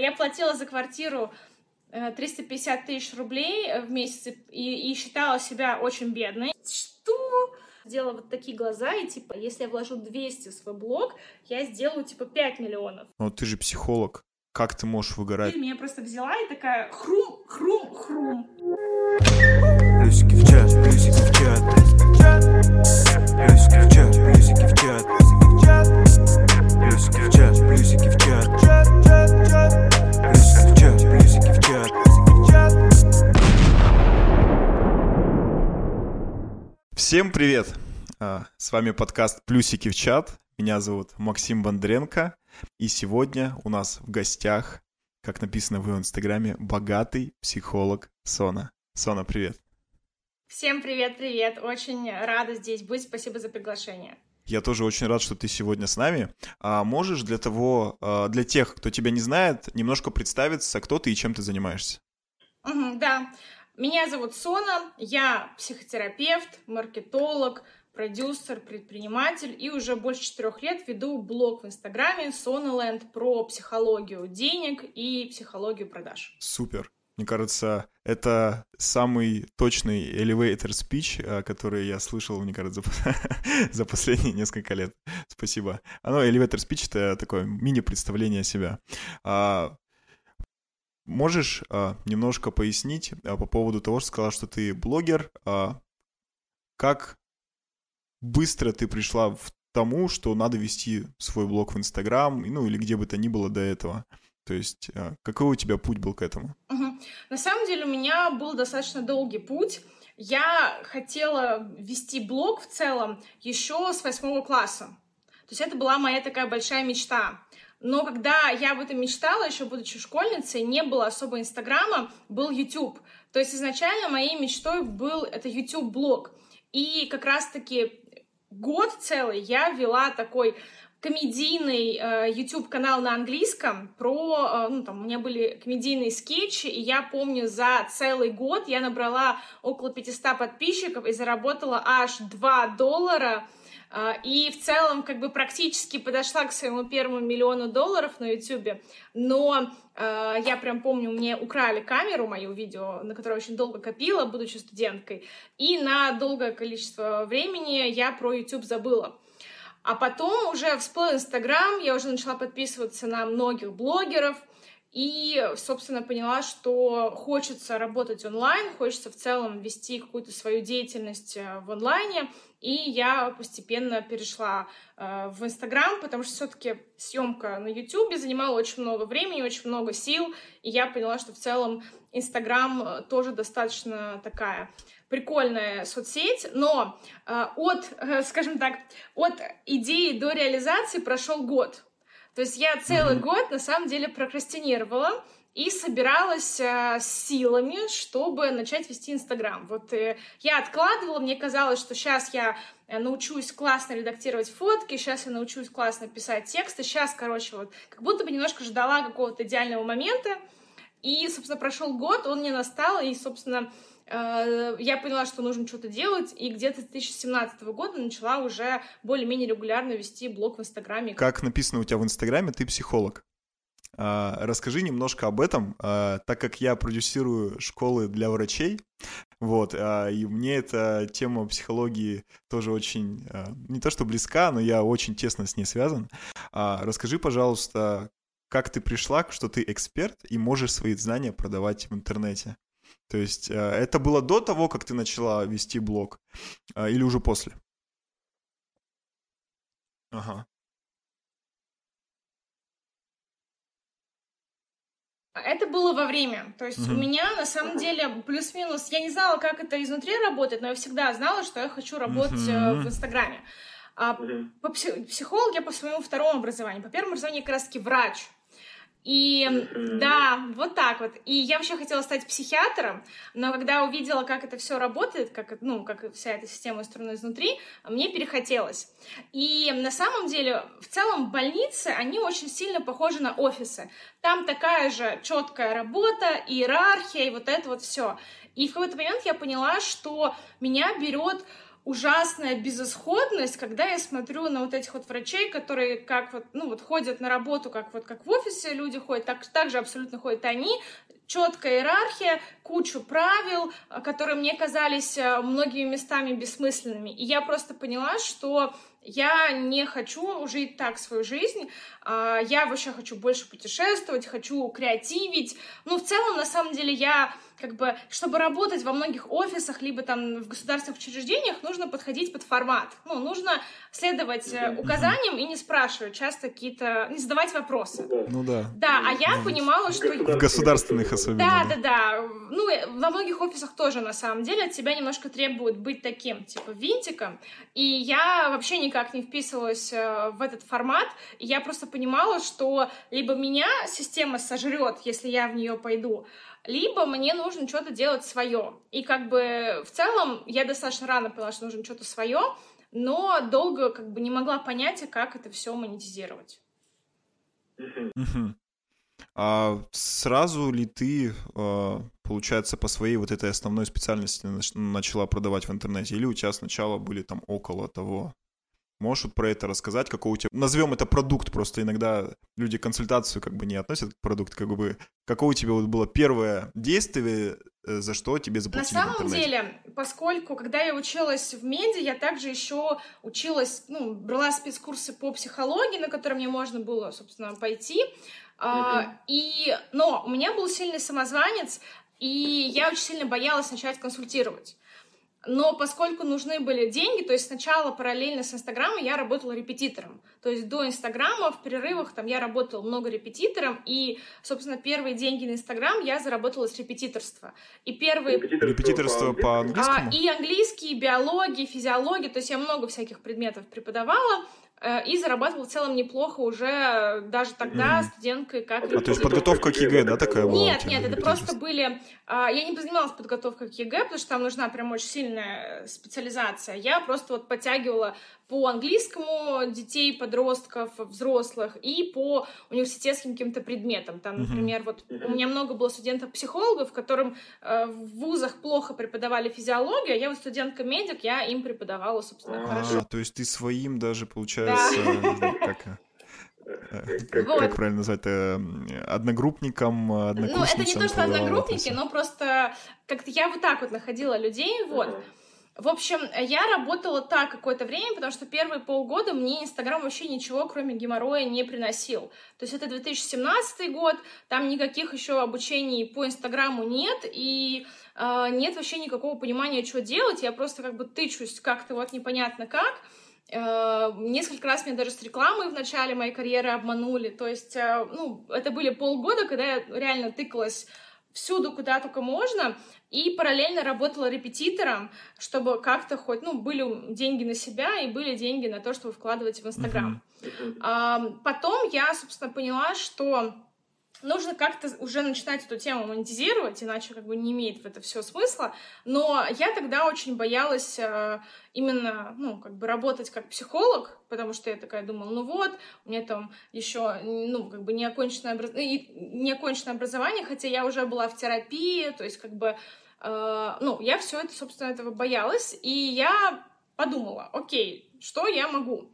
я платила за квартиру 350 тысяч рублей в месяц и, и считала себя очень бедной. Что? Сделала вот такие глаза, и типа, если я вложу 200 в свой блог, я сделаю типа 5 миллионов. Ну, ты же психолог. Как ты можешь выгорать? И меня просто взяла и такая хрум, хрум, хрум. Плюсики в чат, плюсики в чат. Плюсики в чат, плюсики в чат. Плюсики в чат, плюсики в чат. Плюсики Всем привет! А, С вами подкаст «Плюсики в чат». Меня зовут Максим Бондренко. И сегодня у нас в гостях, как написано в его инстаграме, богатый психолог Сона. Сона, привет! Всем привет-привет! Очень рада здесь быть. Спасибо за приглашение. Я тоже очень рад, что ты сегодня с нами. А можешь для того, а, для тех, кто тебя не знает, немножко представиться, кто ты и чем ты занимаешься? Мгм, да, меня зовут Сона, я психотерапевт, маркетолог, продюсер, предприниматель и уже больше четырех лет веду блог в Инстаграме Sonaland про психологию денег и психологию продаж. Супер. Мне кажется, это самый точный elevator speech, а, который я слышал, мне кажется, за, последние несколько лет. Спасибо. Оно, elevator speech — это такое мини-представление себя. А, можешь а, немножко пояснить а, по поводу того, что сказала, что ты блогер, а, как быстро ты пришла в тому, что надо вести свой блог в Инстаграм, ну или где бы то ни было до этого? То есть а, какой у тебя путь был к этому? На самом деле у меня был достаточно долгий путь. Я хотела вести блог в целом еще с восьмого класса. То есть это была моя такая большая мечта. Но когда я об этом мечтала, еще будучи школьницей, не было особо Инстаграма, был YouTube. То есть изначально моей мечтой был это YouTube-блог. И как раз-таки год целый я вела такой комедийный э, YouTube-канал на английском про, э, ну, там, у меня были комедийные скетчи, и я помню, за целый год я набрала около 500 подписчиков и заработала аж 2 доллара, и в целом, как бы, практически подошла к своему первому миллиону долларов на YouTube, но э, я прям помню, мне украли камеру, мою видео, на которую очень долго копила, будучи студенткой, и на долгое количество времени я про YouTube забыла. А потом уже всплыл Инстаграм, я уже начала подписываться на многих блогеров, и, собственно, поняла, что хочется работать онлайн, хочется в целом вести какую-то свою деятельность э, в онлайне, и я постепенно перешла э, в Инстаграм, потому что все-таки съемка на Ютубе занимала очень много времени, очень много сил, и я поняла, что в целом Инстаграм э, тоже достаточно такая прикольная соцсеть, но э, от, э, скажем так, от идеи до реализации прошел год. То есть я целый Мгм. год на самом деле прокрастинировала и собиралась э, с силами, чтобы начать вести Инстаграм. Вот э, я откладывала, мне казалось, что сейчас я э, научусь классно редактировать фотки, сейчас я научусь классно писать тексты, сейчас, короче, вот как будто бы немножко ждала какого-то идеального момента, и, собственно, прошел год, он не настал, и, собственно, я поняла, что нужно что-то делать, и где-то с 2017 года начала уже более-менее регулярно вести блог в Инстаграме. Как написано у тебя в Инстаграме, ты психолог. А, расскажи немножко об этом, а, так как я продюсирую школы для врачей, вот, а, и мне эта тема психологии тоже очень, не то что близка, но я очень тесно с ней связан. Расскажи, пожалуйста, как ты пришла, что ты эксперт и можешь свои знания продавать в интернете? То есть а, это было до того, как ты начала вести блог, а, или уже после? Ага. Это было во время. То есть Мгм. у меня, на самом деле, плюс-минус, я не знала, как это изнутри работает, но я всегда знала, что я хочу работать э, Мгм. в Инстаграме. А по пси- психолог я по своему второму образованию. По первому образованию я как раз-таки врач. И да, вот так вот. И я вообще хотела стать психиатром, но когда увидела, как это все работает, как, ну, как вся эта система устроена изнутри, мне перехотелось. И на самом деле, в целом, больницы, они очень сильно похожи на офисы. Там такая же четкая работа, иерархия и вот это вот все. И в какой-то момент я поняла, что меня берет ужасная безысходность, когда я смотрю на вот этих вот врачей, которые как вот, ну вот ходят на работу, как вот как в офисе люди ходят, так, так же абсолютно ходят. Они, четкая иерархия, кучу правил, которые мне казались э, многими местами бессмысленными. И я просто поняла, что я не хочу жить так свою жизнь, а, я вообще хочу больше путешествовать, хочу креативить. Ну, в целом, на самом деле, я как бы, чтобы работать во многих офисах, либо там в государственных учреждениях, нужно подходить под формат. Ну, нужно следовать э, указаниям и не спрашивать часто какие-то, не задавать вопросы. Ну да. Да, а я понимала, что... В государственных особенно. Да, да, да. Ну, во многих офисах тоже, на самом деле, от тебя немножко требуют быть таким, типа, винтиком. И я вообще никак не вписывалась э, в этот формат. И я просто понимала, что либо меня система сожрет, если я в нее пойду, либо мне нужно что-то делать свое. И как бы в целом я достаточно рано поняла, что нужно что-то свое, но долго как бы не могла понять, как это все монетизировать. А сразу ли ты, а, получается, по своей вот этой основной специальности начала продавать в интернете? Или у тебя сначала были там около того? Можешь вот про это рассказать, какой у тебя... Назовем это продукт, просто иногда люди консультацию как бы не относят к продукту, как бы... Какое у тебя вот было первое действие, э, за что тебе заплатили На самом деле, поскольку, когда я училась в меди, я также еще училась, ну, брала спецкурсы по психологии, на которые мне можно было, собственно, пойти. А, и, но у меня был сильный самозванец, и я очень сильно боялась начать консультировать. Но поскольку нужны были деньги, то есть сначала параллельно с Инстаграмом я работала репетитором. То есть до Инстаграма в перерывах там я работала много репетитором, и, собственно, первые деньги на Инстаграм я заработала с репетиторства. И первые... Репетиторство, репетиторство по английскому? А, и английский, и биология, и физиология, то есть я много всяких предметов преподавала, и зарабатывал в целом неплохо уже даже тогда mm. студенткой как... А, то есть подготовка к ЕГЭ, да, такая была? Нет, нет, это просто были... А, я не занималась подготовкой к ЕГЭ, потому что там нужна прям очень сильная специализация. Я просто вот подтягивала по английскому детей, подростков, взрослых и по университетским каким-то предметам. Там, например, вот у меня много было студентов-психологов, которым э, в вузах плохо преподавали физиологию, а я вот студентка-медик, я им преподавала, собственно, а, хорошо. То есть ты своим даже, получается, да. как... Э, как, вот. как правильно назвать это? Одногруппникам, однокурсникам? Ну, это не то, что одногруппники, но просто как-то я вот так вот находила людей, вот. Uh-huh. В общем, я работала так какое-то время, потому что первые полгода мне Инстаграм вообще ничего, кроме геморроя, не приносил. То есть это 2017 год, там никаких еще обучений по Инстаграму нет, и э, нет вообще никакого понимания, что делать. Я просто как бы тычусь как-то вот непонятно как. Э, несколько раз меня даже с рекламой в начале моей карьеры обманули. То есть, э, ну, это были полгода, когда я реально тыкалась всюду, куда только можно, и параллельно работала репетитором, чтобы как-то хоть, ну, были деньги на себя и были деньги на то, чтобы вкладывать в Инстаграм. Uh-huh. А, потом я, собственно, поняла, что нужно как-то уже начинать эту тему монетизировать, иначе как бы не имеет в это все смысла. Но я тогда очень боялась э, именно, ну, как бы работать как психолог, потому что я такая думала, ну вот, у меня там еще, ну, как бы неоконченное, образ... неоконченное образование, хотя я уже была в терапии, то есть как бы, э, ну, я все это, собственно, этого боялась, и я подумала, окей, что я могу?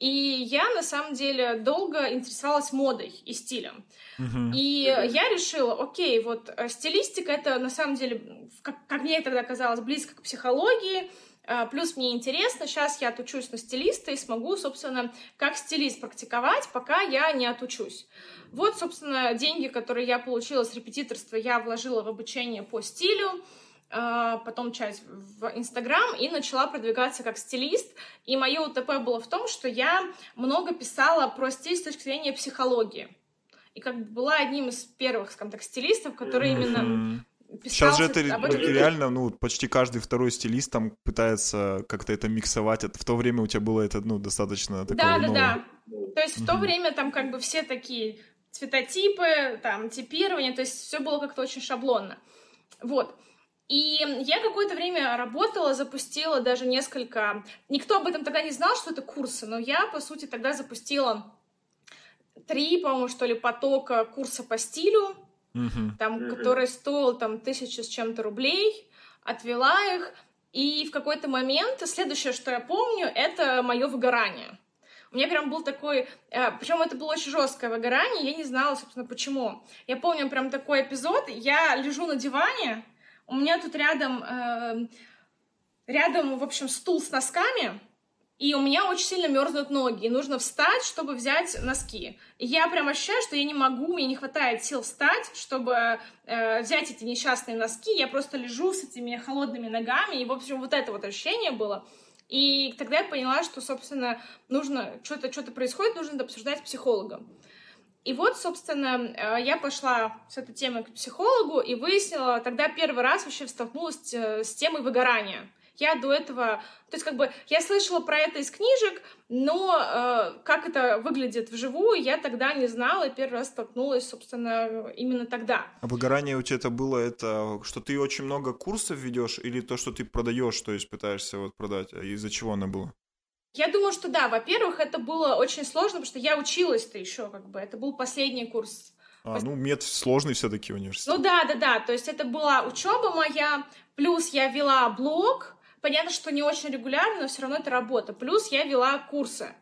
И я, на самом деле, долго интересовалась модой и стилем. Uh-huh. И я решила, окей, вот э, стилистика — это, на самом деле, как, как мне тогда казалось, близко к психологии, э, Плюс мне интересно, сейчас я отучусь на стилиста и смогу, собственно, как стилист практиковать, пока я не отучусь. Вот, собственно, деньги, которые я получила с репетиторства, я вложила в обучение по стилю, потом часть в Инстаграм и начала продвигаться как стилист. И мое УТП было в том, что я много писала про стиль с точки зрения психологии. И как бы была одним из первых, скажем так, стилистов, который именно Сейчас же это реально, ну, почти каждый второй стилист там пытается как-то это миксовать. В то время у тебя было это, ну, достаточно такое, Да, да, да. То есть в то время там как бы все такие цветотипы, там, типирование, то есть все было как-то очень шаблонно. Вот. И я какое-то время работала, запустила даже несколько... Никто об этом тогда не знал, что это курсы, но я, по сути, тогда запустила три, по-моему, что ли, потока курса по стилю, uh-huh. там, который стоил там тысячу с чем-то рублей, отвела их, И в какой-то момент, следующее, что я помню, это мое выгорание. У меня прям был такой... Э, Причем это было очень жесткое выгорание, я не знала, собственно, почему. Я помню прям такой эпизод. Я лежу на диване, у меня тут рядом... Э, рядом, в общем, стул с носками, и у меня очень сильно мерзнут ноги, и нужно встать, чтобы взять носки. И я прям ощущаю, что я не могу, мне не хватает сил встать, чтобы э, взять эти несчастные носки. Я просто лежу с этими холодными ногами, и, в общем, вот это вот ощущение было. И тогда я поняла, что, собственно, нужно, что-то что происходит, нужно это обсуждать с психологом. И вот, собственно, э, я пошла с этой темой к психологу и выяснила, тогда первый раз вообще столкнулась э, с темой выгорания. Я до этого, то есть как бы я слышала про это из книжек, но э, как это выглядит вживую, я тогда не знала, и первый раз столкнулась, собственно, именно тогда. А выгорание у тебя это было, это что ты очень много курсов ведешь или то, что ты продаешь, то есть пытаешься вот продать, а из-за чего оно было? Я думаю, что да. Во-первых, это было очень сложно, потому что я училась-то еще, как бы. Это был последний курс. А, ну, мед сложный все-таки университет. Ну да, да, да. То есть это была учеба моя, плюс я вела блог. Понятно, что не очень регулярно, но все равно это работа. Плюс я вела курсы.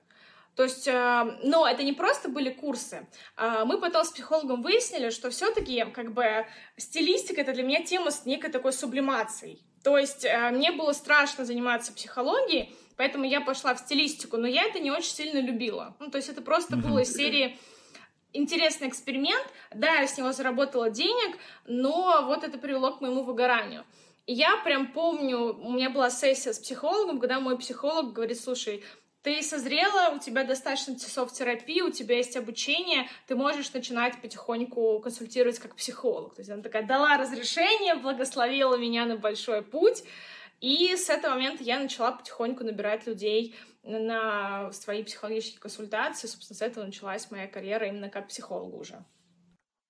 То есть, э, но это не просто были курсы. Э, мы потом с психологом выяснили, что все-таки как бы стилистика это для меня тема с некой такой сублимацией. То есть э, мне было страшно заниматься психологией, поэтому я пошла в стилистику, но я это не очень сильно любила. Ну, то есть это просто было из серии интересный эксперимент, да, я с него заработала денег, но вот это привело к моему выгоранию. И я прям помню, у меня была сессия с психологом, когда мой психолог говорит, слушай, ты созрела, у тебя достаточно часов терапии, у тебя есть обучение, ты можешь начинать потихоньку консультировать как психолог. То есть она такая дала разрешение, благословила меня на большой путь, и с этого момента я начала потихоньку набирать людей на свои психологические консультации. Собственно, с этого началась моя карьера именно как психолога уже.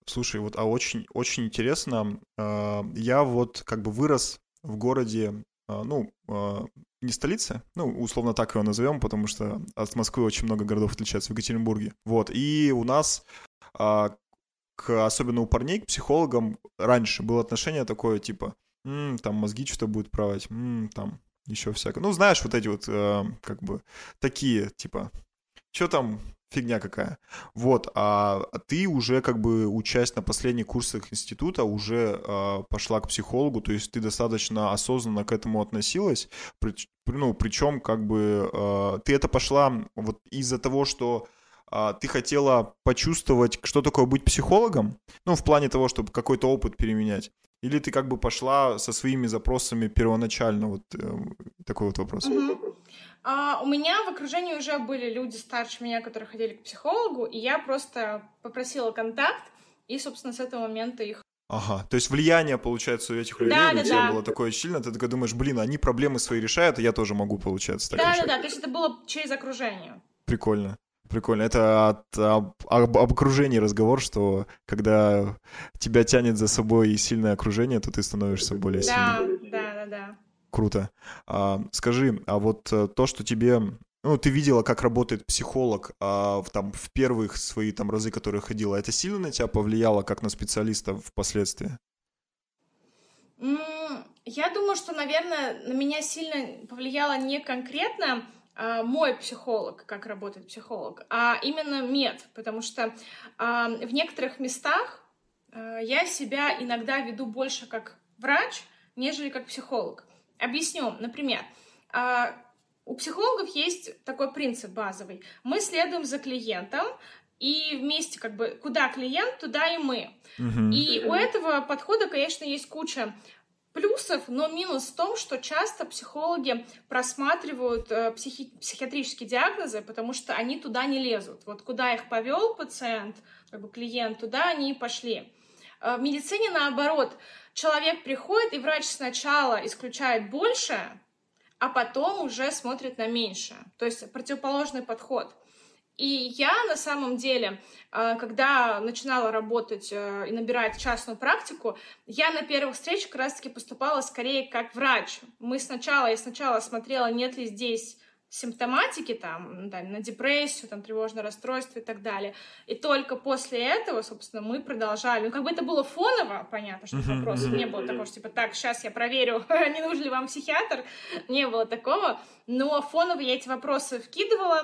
Слушай, вот, а очень, очень интересно, э, я вот как бы вырос в городе, э, ну, э, не столице, ну, условно так его назовем, потому что от Москвы очень много городов отличается в Екатеринбурге. Вот, и у нас, к, особенно у парней, к психологам раньше было отношение такое, типа, м-м, там мозги что-то будут править, м-м, там еще всякое. Ну, знаешь, вот эти вот, э, как бы, такие, типа, что там, фигня какая. Вот, а, а ты уже как бы учась на последних курсах института уже э, пошла к психологу, то есть ты достаточно осознанно к этому относилась, при, ну, причем как бы э, ты это пошла вот из-за того, что ты хотела почувствовать, что такое быть психологом, ну, в плане того, чтобы какой-то опыт переменять, или ты как бы пошла со своими запросами первоначально? Вот э, такой вот вопрос. Угу. А, у меня в окружении уже были люди старше меня, которые ходили к психологу, и я просто попросила контакт, и, собственно, с этого момента их Ага, то есть влияние, получается, у этих людей да, у да, тебя да. было такое сильное, ты такой думаешь, блин, они проблемы свои решают, а я тоже могу, получается, так Да, решать. да, да, то есть это было через окружение. Прикольно. Прикольно. Это от, об, об, об окружении разговор, что когда тебя тянет за собой сильное окружение, то ты становишься более да, сильным. Да, да, да. Круто. А, скажи, а вот э, то, что тебе ну, ты видела, как работает психолог а, в, там, в первых свои там разы, которые ходила. Это сильно на тебя повлияло, как на специалиста впоследствии? Я думаю, что, наверное, на меня сильно повлияло не конкретно мой психолог, как работает психолог, а именно мед, потому что а, в некоторых местах а, я себя иногда веду больше как врач, нежели как психолог. Объясню, например, у психологов есть такой принцип базовый. Мы следуем за клиентом, и вместе как бы куда клиент, туда и мы. Угу. И у этого подхода, конечно, есть куча плюсов, но минус в том, что часто психологи просматривают э, психи- психиатрические диагнозы, потому что они туда не лезут. Вот куда их повел пациент, как бы клиент, туда они и пошли. Э, в медицине наоборот, человек приходит, и врач сначала исключает больше, а потом уже смотрит на меньшее. То есть противоположный подход. И я на самом деле, э, когда начинала работать э, и набирать частную практику, я на первых встречах как раз-таки поступала скорее как врач. Мы сначала, я сначала смотрела, нет ли здесь симптоматики, там, да, на депрессию, там, тревожное расстройство и так далее. И только после этого, собственно, мы продолжали. Ну, как бы это было фоново, понятно, что вопросов не было такого, что, типа, так, сейчас я проверю, не нужен ли вам психиатр. Не было такого. Но фоново я эти вопросы вкидывала,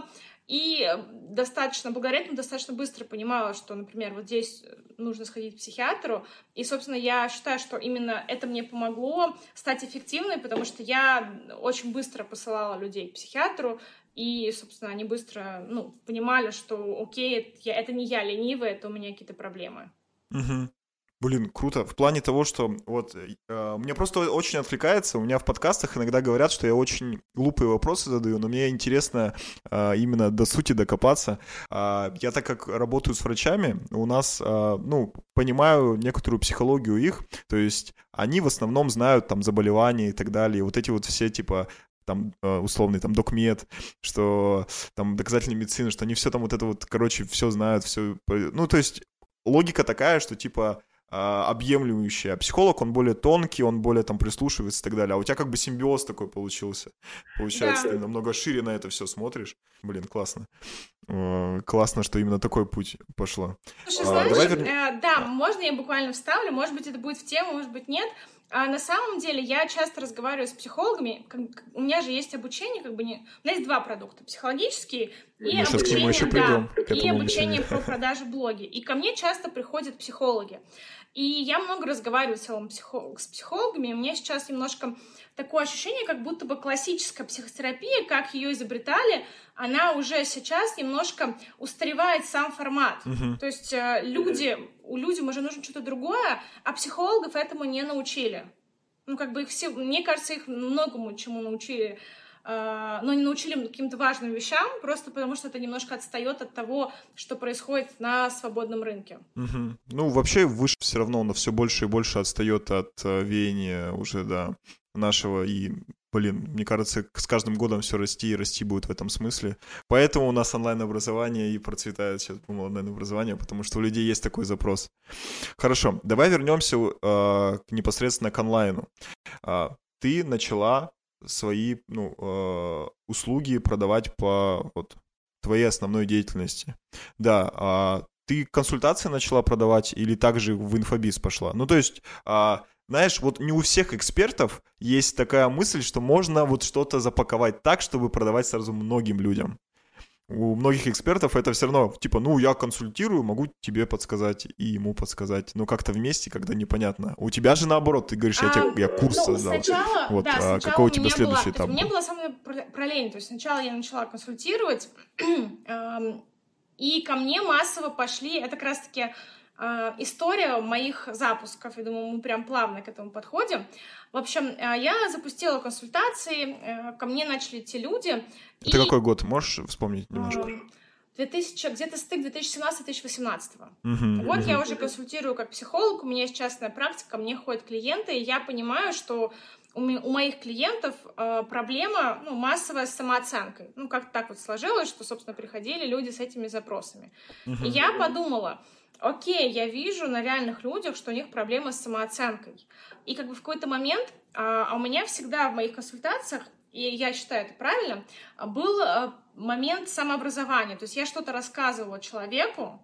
и достаточно, благодаря этому достаточно быстро понимала, что, например, вот здесь нужно сходить к психиатру. И, собственно, я считаю, что именно это мне помогло стать эффективной, потому что я очень быстро посылала людей к психиатру, и, собственно, они быстро ну, понимали, что окей, это не я ленивая, это у меня какие-то проблемы. Угу. Блин, круто. В плане того, что вот э, мне просто очень отвлекается. У меня в подкастах иногда говорят, что я очень глупые вопросы задаю, но мне интересно э, именно до сути докопаться. Э, я так как работаю с врачами, у нас, э, ну, понимаю некоторую психологию их, то есть они в основном знают там заболевания и так далее. Вот эти вот все типа там э, условный там докмед, что там доказательная медицина, что они все там вот это вот, короче, все знают, все, ну то есть логика такая, что типа а, объемлющая. психолог, он более тонкий, он более там прислушивается и так далее. А у тебя как бы симбиоз такой получился. Получается, да. ты намного шире на это все смотришь. Блин, классно. Э, классно, что именно такой путь пошло. Слушай, а, знаешь, давай вернем... э, да, можно я буквально вставлю, может быть, это будет в тему, может быть, нет. А на самом деле я часто разговариваю с психологами. Как, у меня же есть обучение, как бы не. У меня есть два продукта: психологические и Мы обучение, еще придем, да, и обучение по продаже блоги. И ко мне часто приходят психологи. И я много разговариваю в целом психолог, с психологами. И у меня сейчас немножко такое ощущение, как будто бы классическая психотерапия, как ее изобретали, она уже сейчас немножко устаревает сам формат. Uh-huh. То есть э, люди, у людям уже нужно что-то другое, а психологов этому не научили. Ну, как бы их все, мне кажется, их многому чему научили но не научили каким-то важным вещам, просто потому что это немножко отстает от того, что происходит на свободном рынке. Угу. Ну, вообще, выше все равно оно все больше и больше отстает от э, веяния уже, да, нашего и блин, мне кажется, с каждым годом все расти и расти будет в этом смысле. Поэтому у нас онлайн-образование и процветает сейчас онлайн-образование, потому что у людей есть такой запрос. Хорошо, давай вернемся э, непосредственно к онлайну. Э, ты начала свои ну, э, услуги продавать по вот, твоей основной деятельности. Да, а ты консультации начала продавать или также в инфобиз пошла? Ну, то есть, а, знаешь, вот не у всех экспертов есть такая мысль, что можно вот что-то запаковать так, чтобы продавать сразу многим людям. У многих экспертов это все равно, типа, ну, я консультирую, могу тебе подсказать и ему подсказать, но как-то вместе, когда непонятно. У тебя же наоборот, ты говоришь, я, а, тебе, я курс ну, создал. Сначала, вот, да, а сначала какой у тебя следующий была, этап? Меня была самая параллельно, то есть сначала я начала консультировать, и ко мне массово пошли, это как раз-таки история моих запусков. Я думаю, мы прям плавно к этому подходим. В общем, а, я запустила консультации, э, ко мне начали идти люди. Это и... какой год? Можешь вспомнить немножко? 2000, где-то стык 2017-2018. Uh-huh, вот uh-huh. я уже консультирую как психолог, у меня есть частная практика, мне ходят клиенты, и я понимаю, что у, у моих клиентов э, проблема ну, массовая с самооценкой. Ну, как так вот сложилось, что, собственно, приходили люди с этими запросами. Uh-huh. И я подумала, окей, я вижу на реальных людях, что у них проблемы с самооценкой. И как бы в какой-то момент, а, а у меня всегда в моих консультациях, и я считаю это правильно, был а, момент самообразования. То есть я что-то рассказывала человеку,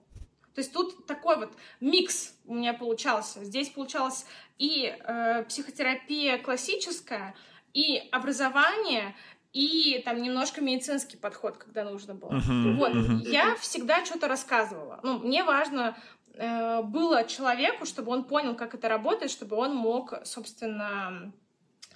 то есть тут такой вот микс у меня получался. Здесь получалась и э, психотерапия классическая, и образование, и там немножко медицинский подход, когда нужно было. Uh-huh, вот, uh-huh. я всегда что-то рассказывала. Ну, мне важно э, было человеку, чтобы он понял, как это работает, чтобы он мог, собственно,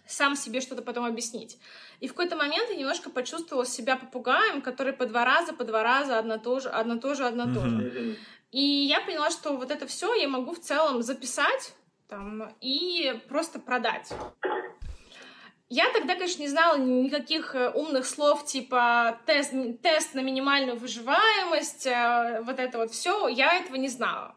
сам себе что-то потом объяснить. И в какой-то момент я немножко почувствовала себя попугаем, который по два раза, по два раза одно то же, одно то же, одно то же. И я поняла, что вот это все я могу в целом записать там, и просто продать. Я тогда, конечно, не знала никаких э, умных слов типа тест, тест на минимальную выживаемость, э, вот это вот все, я этого не знала.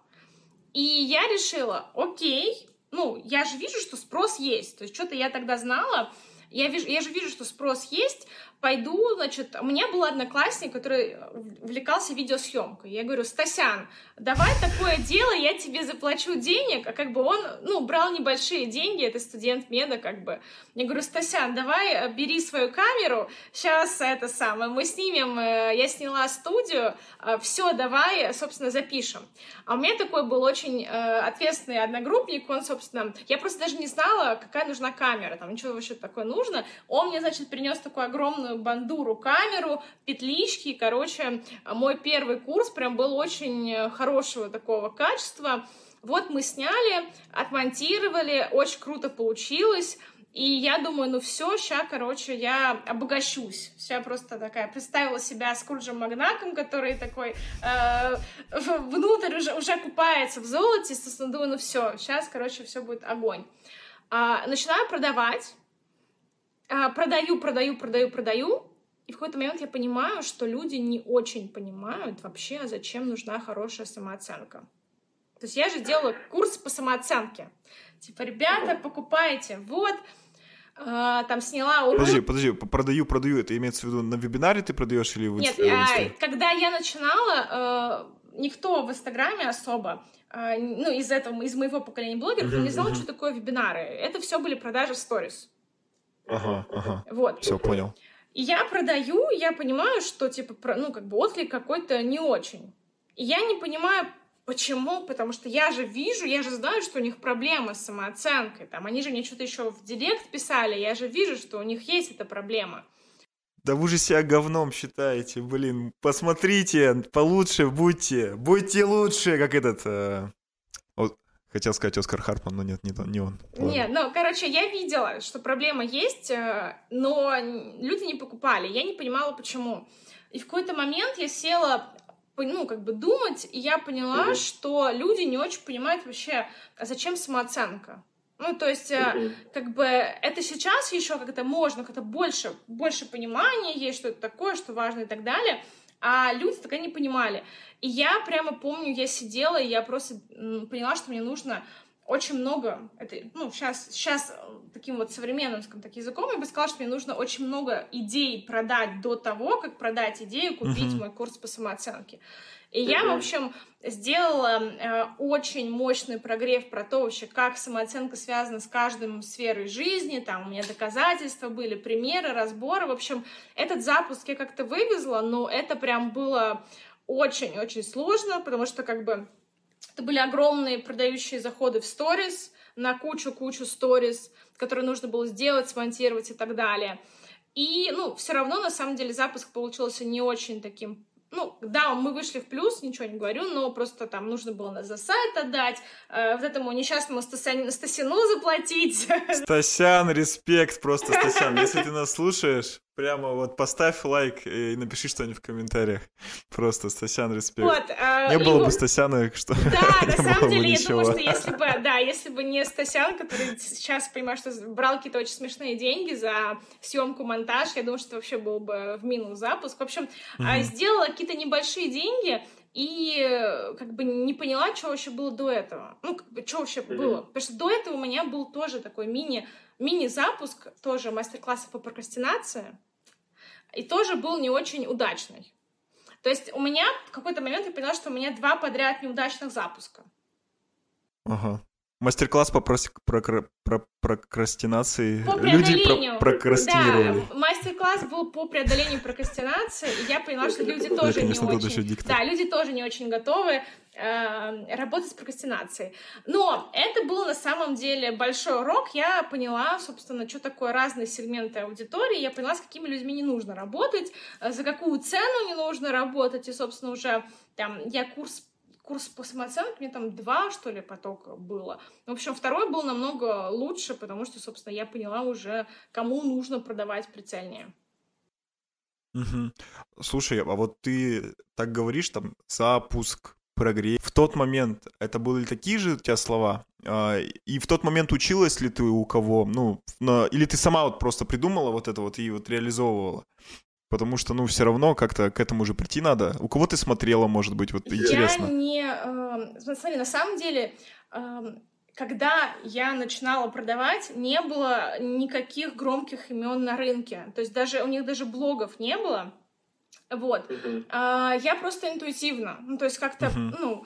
И я решила, окей, ну, я же вижу, что спрос есть. То есть что-то я тогда знала, я, вижу, я же вижу, что спрос есть, пойду, значит, у меня был одноклассник, который увлекался видеосъемкой. Я говорю, Стасян, давай такое дело, я тебе заплачу денег, а как бы он, ну, брал небольшие деньги, это студент меда, как бы. Я говорю, Стасян, давай э, бери свою камеру, сейчас это самое, мы снимем, э, я сняла студию, э, все, давай, собственно, запишем. А у меня такой был очень ответственный одногруппник, он, собственно, я просто даже не знала, какая нужна камера, там ничего вообще такое нужно. Он мне, значит, принес такую огромную бандуру камеру, петлички, короче, мой первый курс прям был очень хорошего такого качества. Вот мы сняли, отмонтировали, очень круто получилось. И я думаю, ну все, сейчас, короче, я обогащусь. Вся просто такая представила себя Скруджем Магнаком, который такой э, внутрь уже, уже купается в золоте. Думаю, ну все, сейчас, короче, все будет огонь. А, начинаю продавать. А, продаю, продаю, продаю, продаю. И в какой-то момент я понимаю, что люди не очень понимают вообще, зачем нужна хорошая самооценка. То есть я же делаю курс по самооценке. Типа, ребята, покупайте. Вот, а, там сняла урок. Подожди, подожди, продаю, продаю, это имеется в виду на вебинаре ты продаешь или в Нет, а, когда я начинала, э, никто в Инстаграме особо, э, ну, из этого, из моего поколения блогеров, uh-huh, не знал, uh-huh. что такое вебинары. Это все были продажи в сторис. Ага, ага. Вот. Все, понял. И я продаю, я понимаю, что, типа, ну, как бы отклик какой-то не очень. И я не понимаю, Почему? Потому что я же вижу, я же знаю, что у них проблемы с самооценкой. Там, они же мне что-то еще в директ писали, я же вижу, что у них есть эта проблема. Да вы же себя говном считаете, блин. Посмотрите, получше будьте. Будьте лучше, как этот... Э... Хотел сказать Оскар Харпман, но нет, не, не он. Нет, ну, короче, я видела, что проблема есть, э, но люди не покупали. Я не понимала, почему. И в какой-то момент я села ну, как бы думать, и я поняла, mm-hmm. что люди не очень понимают вообще, а зачем самооценка. Ну, то есть, mm-hmm. как бы, это сейчас еще как-то можно, как-то больше, больше понимания есть, что это такое, что важно и так далее, а люди так не понимали. И я прямо помню, я сидела, и я просто поняла, что мне нужно очень много, это, ну, сейчас, сейчас э, таким вот современным, скажем так, языком, я бы сказала, что мне нужно очень много идей продать до того, как продать идею, купить uh-huh. мой курс по самооценке. И uh-huh. я, в общем, сделала э, очень мощный прогрев про то вообще, как самооценка связана с каждым сферой жизни, там у меня доказательства были, примеры, разборы, в общем, этот запуск я как-то вывезла, но это прям было очень-очень сложно, потому что как бы это были огромные продающие заходы в сторис, на кучу-кучу сторис, которые нужно было сделать, смонтировать и так далее. И, ну, все равно, на самом деле, запуск получился не очень таким ну, да, мы вышли в плюс, ничего не говорю, но просто там нужно было за сайт отдать, э, вот этому несчастному Стасян, заплатить. Стасян, респект просто, Стасян, если ты нас слушаешь, прямо вот поставь лайк и напиши что-нибудь в комментариях. Просто Стасян, респект. Вот, э, не было его... бы Стасяна, что Да, на самом деле, я думаю, что если бы, да, если бы не Стасян, который сейчас, понимаю, что брал какие-то очень смешные деньги за съемку, монтаж, я думаю, что вообще был бы в минус запуск. В общем, mm-hmm. сделала какие-то небольшие деньги, и как бы не поняла, что вообще было до этого. Ну, как бы, что вообще mm-hmm. было. Потому что до этого у меня был тоже такой мини, мини-запуск, тоже мастер-класса по прокрастинации, и тоже был не очень удачный. То есть у меня в какой-то момент я поняла, что у меня два подряд неудачных запуска. Ага. Мастер-класс по про, про, про прокрастинации. По Люди про прокрастинировали. Да, мастер-класс был по преодолению прокрастинации, и я поняла, что люди тоже я, конечно, не очень... Да, люди тоже не очень готовы э, с прокрастинацией. Но это был на самом деле большой урок. Я поняла, собственно, что такое разные сегменты аудитории. Я поняла, с какими людьми не нужно работать, э, за какую цену не нужно работать. И, собственно, уже там я курс курс по самооценке, мне там два, что ли, потока было. В общем, второй был намного лучше, потому что, собственно, я поняла уже, кому нужно продавать прицельнее. Угу. Слушай, а вот ты так говоришь, там, запуск, прогрев. В тот момент это были такие же у тебя слова? А, и в тот момент училась ли ты у кого? Ну, или ты сама вот просто придумала вот это вот и вот реализовывала? Потому что, ну, все равно как-то к этому же прийти надо. У кого ты смотрела, может быть, вот интересно? Я не... Э, смотри, на самом деле, э, когда я начинала продавать, не было никаких громких имен на рынке. То есть даже у них даже блогов не было. Вот. Uh-huh. А, я просто интуитивно. Ну, то есть как-то, uh-huh. ну,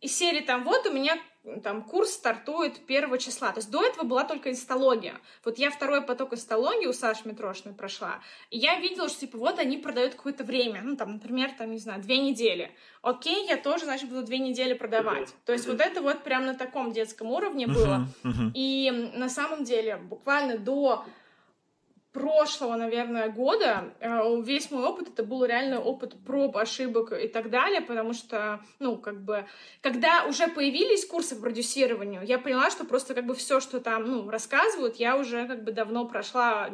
из серии там, вот у меня там курс стартует первого числа. То есть до этого была только инсталогия. Вот я второй поток инсталогии у Саши Митрошиной прошла, и я видела, что, типа, вот они продают какое-то время, ну, там, например, там, не знаю, две недели. Окей, я тоже, значит, буду две недели продавать. То есть вот это вот прям на таком детском уровне было. И на самом деле буквально до прошлого, наверное, года э, весь мой опыт это был реально опыт проб, ошибок и так далее, потому что, ну, как бы, когда уже появились курсы по продюсированию, я поняла, что просто как бы все, что там, ну, рассказывают, я уже как бы давно прошла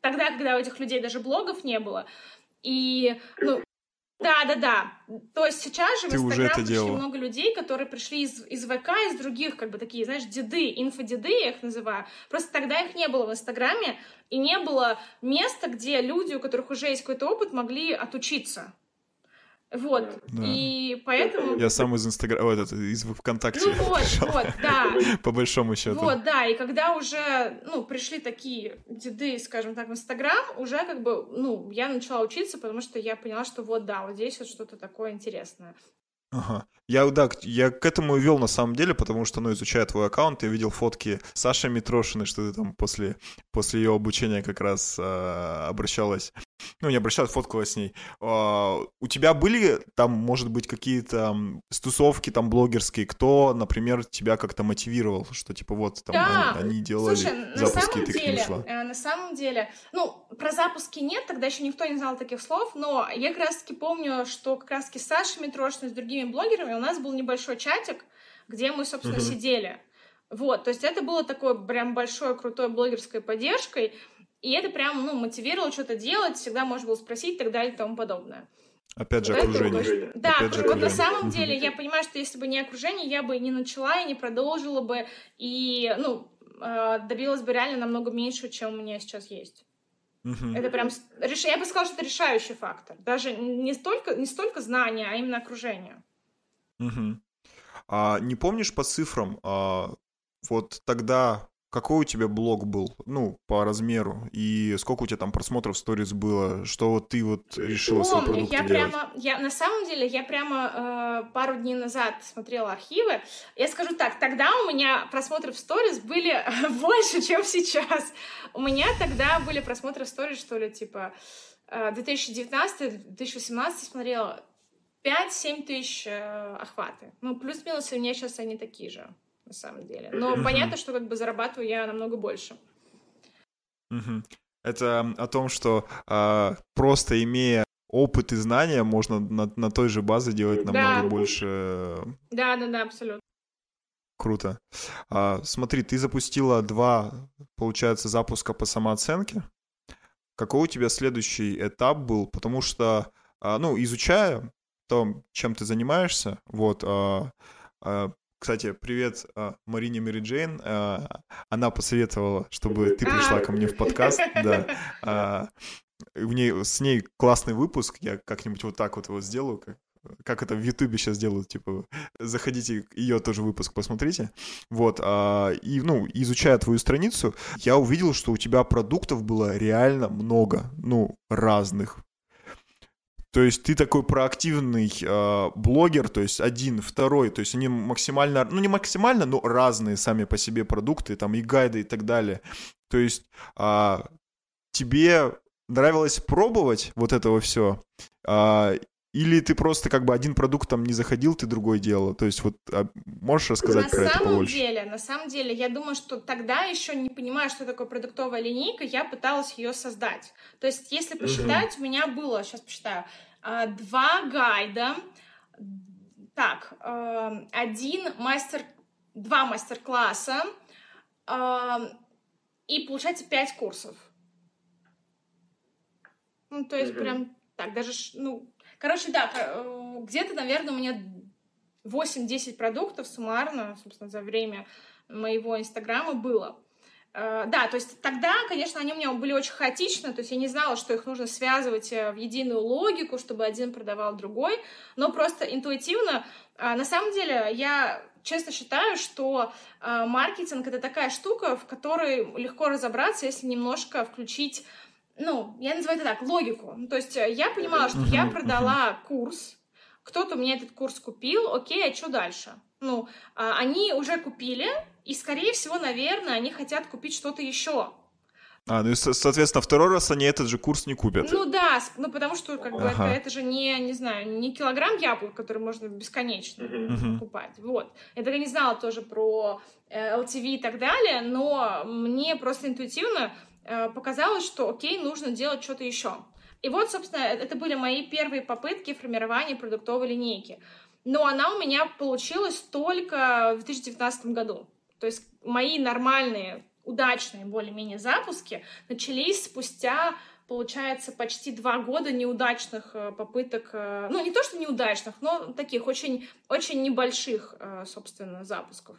тогда, когда у этих людей даже блогов не было. И, ну, да, да, да. То есть сейчас же Ты в Инстаграм пришли делала. много людей, которые пришли из, из ВК, из других, как бы такие, знаешь, деды, инфодеды, я их называю. Просто тогда их не было в Инстаграме, и не было места, где люди, у которых уже есть какой-то опыт, могли отучиться. Вот. Да. И поэтому... Я сам из Инстаграма, вот, из ВКонтакте. Ну вот, пришел. вот, да. По большому счету. Вот, да, и когда уже, ну, пришли такие деды, скажем так, в Инстаграм, уже как бы, ну, я начала учиться, потому что я поняла, что вот, да, вот здесь вот что-то такое интересное. Ага. Я, да, я к этому и вел на самом деле, потому что, ну, изучая твой аккаунт, я видел фотки Саши Митрошиной, что ты там после, после ее обучения как раз э, обращалась ну, не обращалась, фоткалась с ней. А, у тебя были там, может быть, какие-то стусовки там блогерские, кто, например, тебя как-то мотивировал, что типа вот там да. они, они делали Слушай, запуски, на ты деле, к ним шла? Э, на самом деле, ну, про запуски нет, тогда еще никто не знал таких слов, но я как раз-таки помню, что как раз-таки с Сашей Митрошиной, с другими блогерами у нас был небольшой чатик, где мы, собственно, uh-huh. сидели. Вот, то есть это было такой прям большой, крутой блогерской поддержкой, и это прям, ну, мотивировало что-то делать, всегда можно было спросить и так далее и тому подобное. Опять же, вот окружение. Это, да, Опять же, вот на самом деле я понимаю, что если бы не окружение, я бы не начала и не продолжила бы, и, ну, э, добилась бы реально намного меньше, чем у меня сейчас есть. Угу. Это прям, я бы сказала, что это решающий фактор. Даже не столько, не столько знания, а именно окружение. Угу. А не помнишь по цифрам, а, вот тогда какой у тебя блог был, ну, по размеру, и сколько у тебя там просмотров сторис было, что вот ты вот решила свой продукт я делать? прямо, я, на самом деле, я прямо э, пару дней назад смотрела архивы, я скажу так, тогда у меня просмотры в сторис были больше, чем сейчас. У меня тогда были просмотры в сторис, что ли, типа, 2019-2018 э, смотрела 5-7 тысяч э, охваты. Ну, плюс-минус, у меня сейчас они такие же на самом деле. Но понятно, что как бы зарабатываю я намного больше. Это о том, что э, просто имея опыт и знания, можно на, на той же базе делать намного да. больше. Да, да, да, абсолютно. Круто. А, смотри, ты запустила два, получается, запуска по самооценке. Какой у тебя следующий этап был? Потому что, а, ну, изучая то, чем ты занимаешься, вот, а, а, кстати, привет а, Марине Мэри Джейн. А, она посоветовала, чтобы ты пришла ко мне в подкаст. Да. А, в ней, с ней классный выпуск. Я как-нибудь вот так вот его сделаю, как, как это в Ютубе сейчас делают, типа, заходите, ее тоже выпуск посмотрите. Вот, а, и, ну, изучая твою страницу, я увидел, что у тебя продуктов было реально много, ну, разных. То есть ты такой проактивный э, блогер, то есть один, второй, то есть они максимально, ну не максимально, но разные сами по себе продукты, там и гайды и так далее. То есть э, тебе нравилось пробовать вот этого все, э, или ты просто как бы один продукт там не заходил, ты другой делал? То есть вот а можешь рассказать на про это побольше? На самом деле, на самом деле, я думаю, что тогда еще не понимая, что такое продуктовая линейка, я пыталась ее создать. То есть если посчитать, mm-hmm. у меня было, сейчас посчитаю, а, два гайда, так, э, один мастер, два мастер-класса э, и, получается, пять курсов. Ну, то есть mm-hmm. прям так, даже, ну, Короче, да, э, где-то, наверное, у меня 8-10 продуктов суммарно, собственно, за время моего инстаграма было. Э, да, то есть тогда, конечно, они у меня были очень хаотичны, то есть я не знала, что их нужно связывать э, в единую логику, чтобы один продавал другой, но просто интуитивно, на самом деле, я честно считаю, что маркетинг это такая штука, в которой легко разобраться, если немножко включить, ну, я называю это так, логику. То есть э, я понимала, что я продала курс, кто-то мне этот курс купил, окей, а что дальше? Ну, а, они уже купили, и, скорее всего, наверное, они хотят купить что-то еще. А, ну и, соответственно, второй раз они этот же курс не купят. Ну да, ну потому что как бы ага. это, это же не, не знаю, не килограмм яблок, который можно бесконечно uh-huh. покупать. Вот. Я тогда не знала тоже про э, LTV и так далее, но мне просто интуитивно э, показалось, что окей, нужно делать что-то еще. И вот, собственно, э, это были мои первые попытки формирования продуктовой линейки. Но она у меня получилась только в 2019 году. То есть мои нормальные удачные более-менее запуски начались спустя получается, почти два года неудачных э, попыток, э, ну, не то, что неудачных, но таких очень, очень небольших, э, собственно, запусков.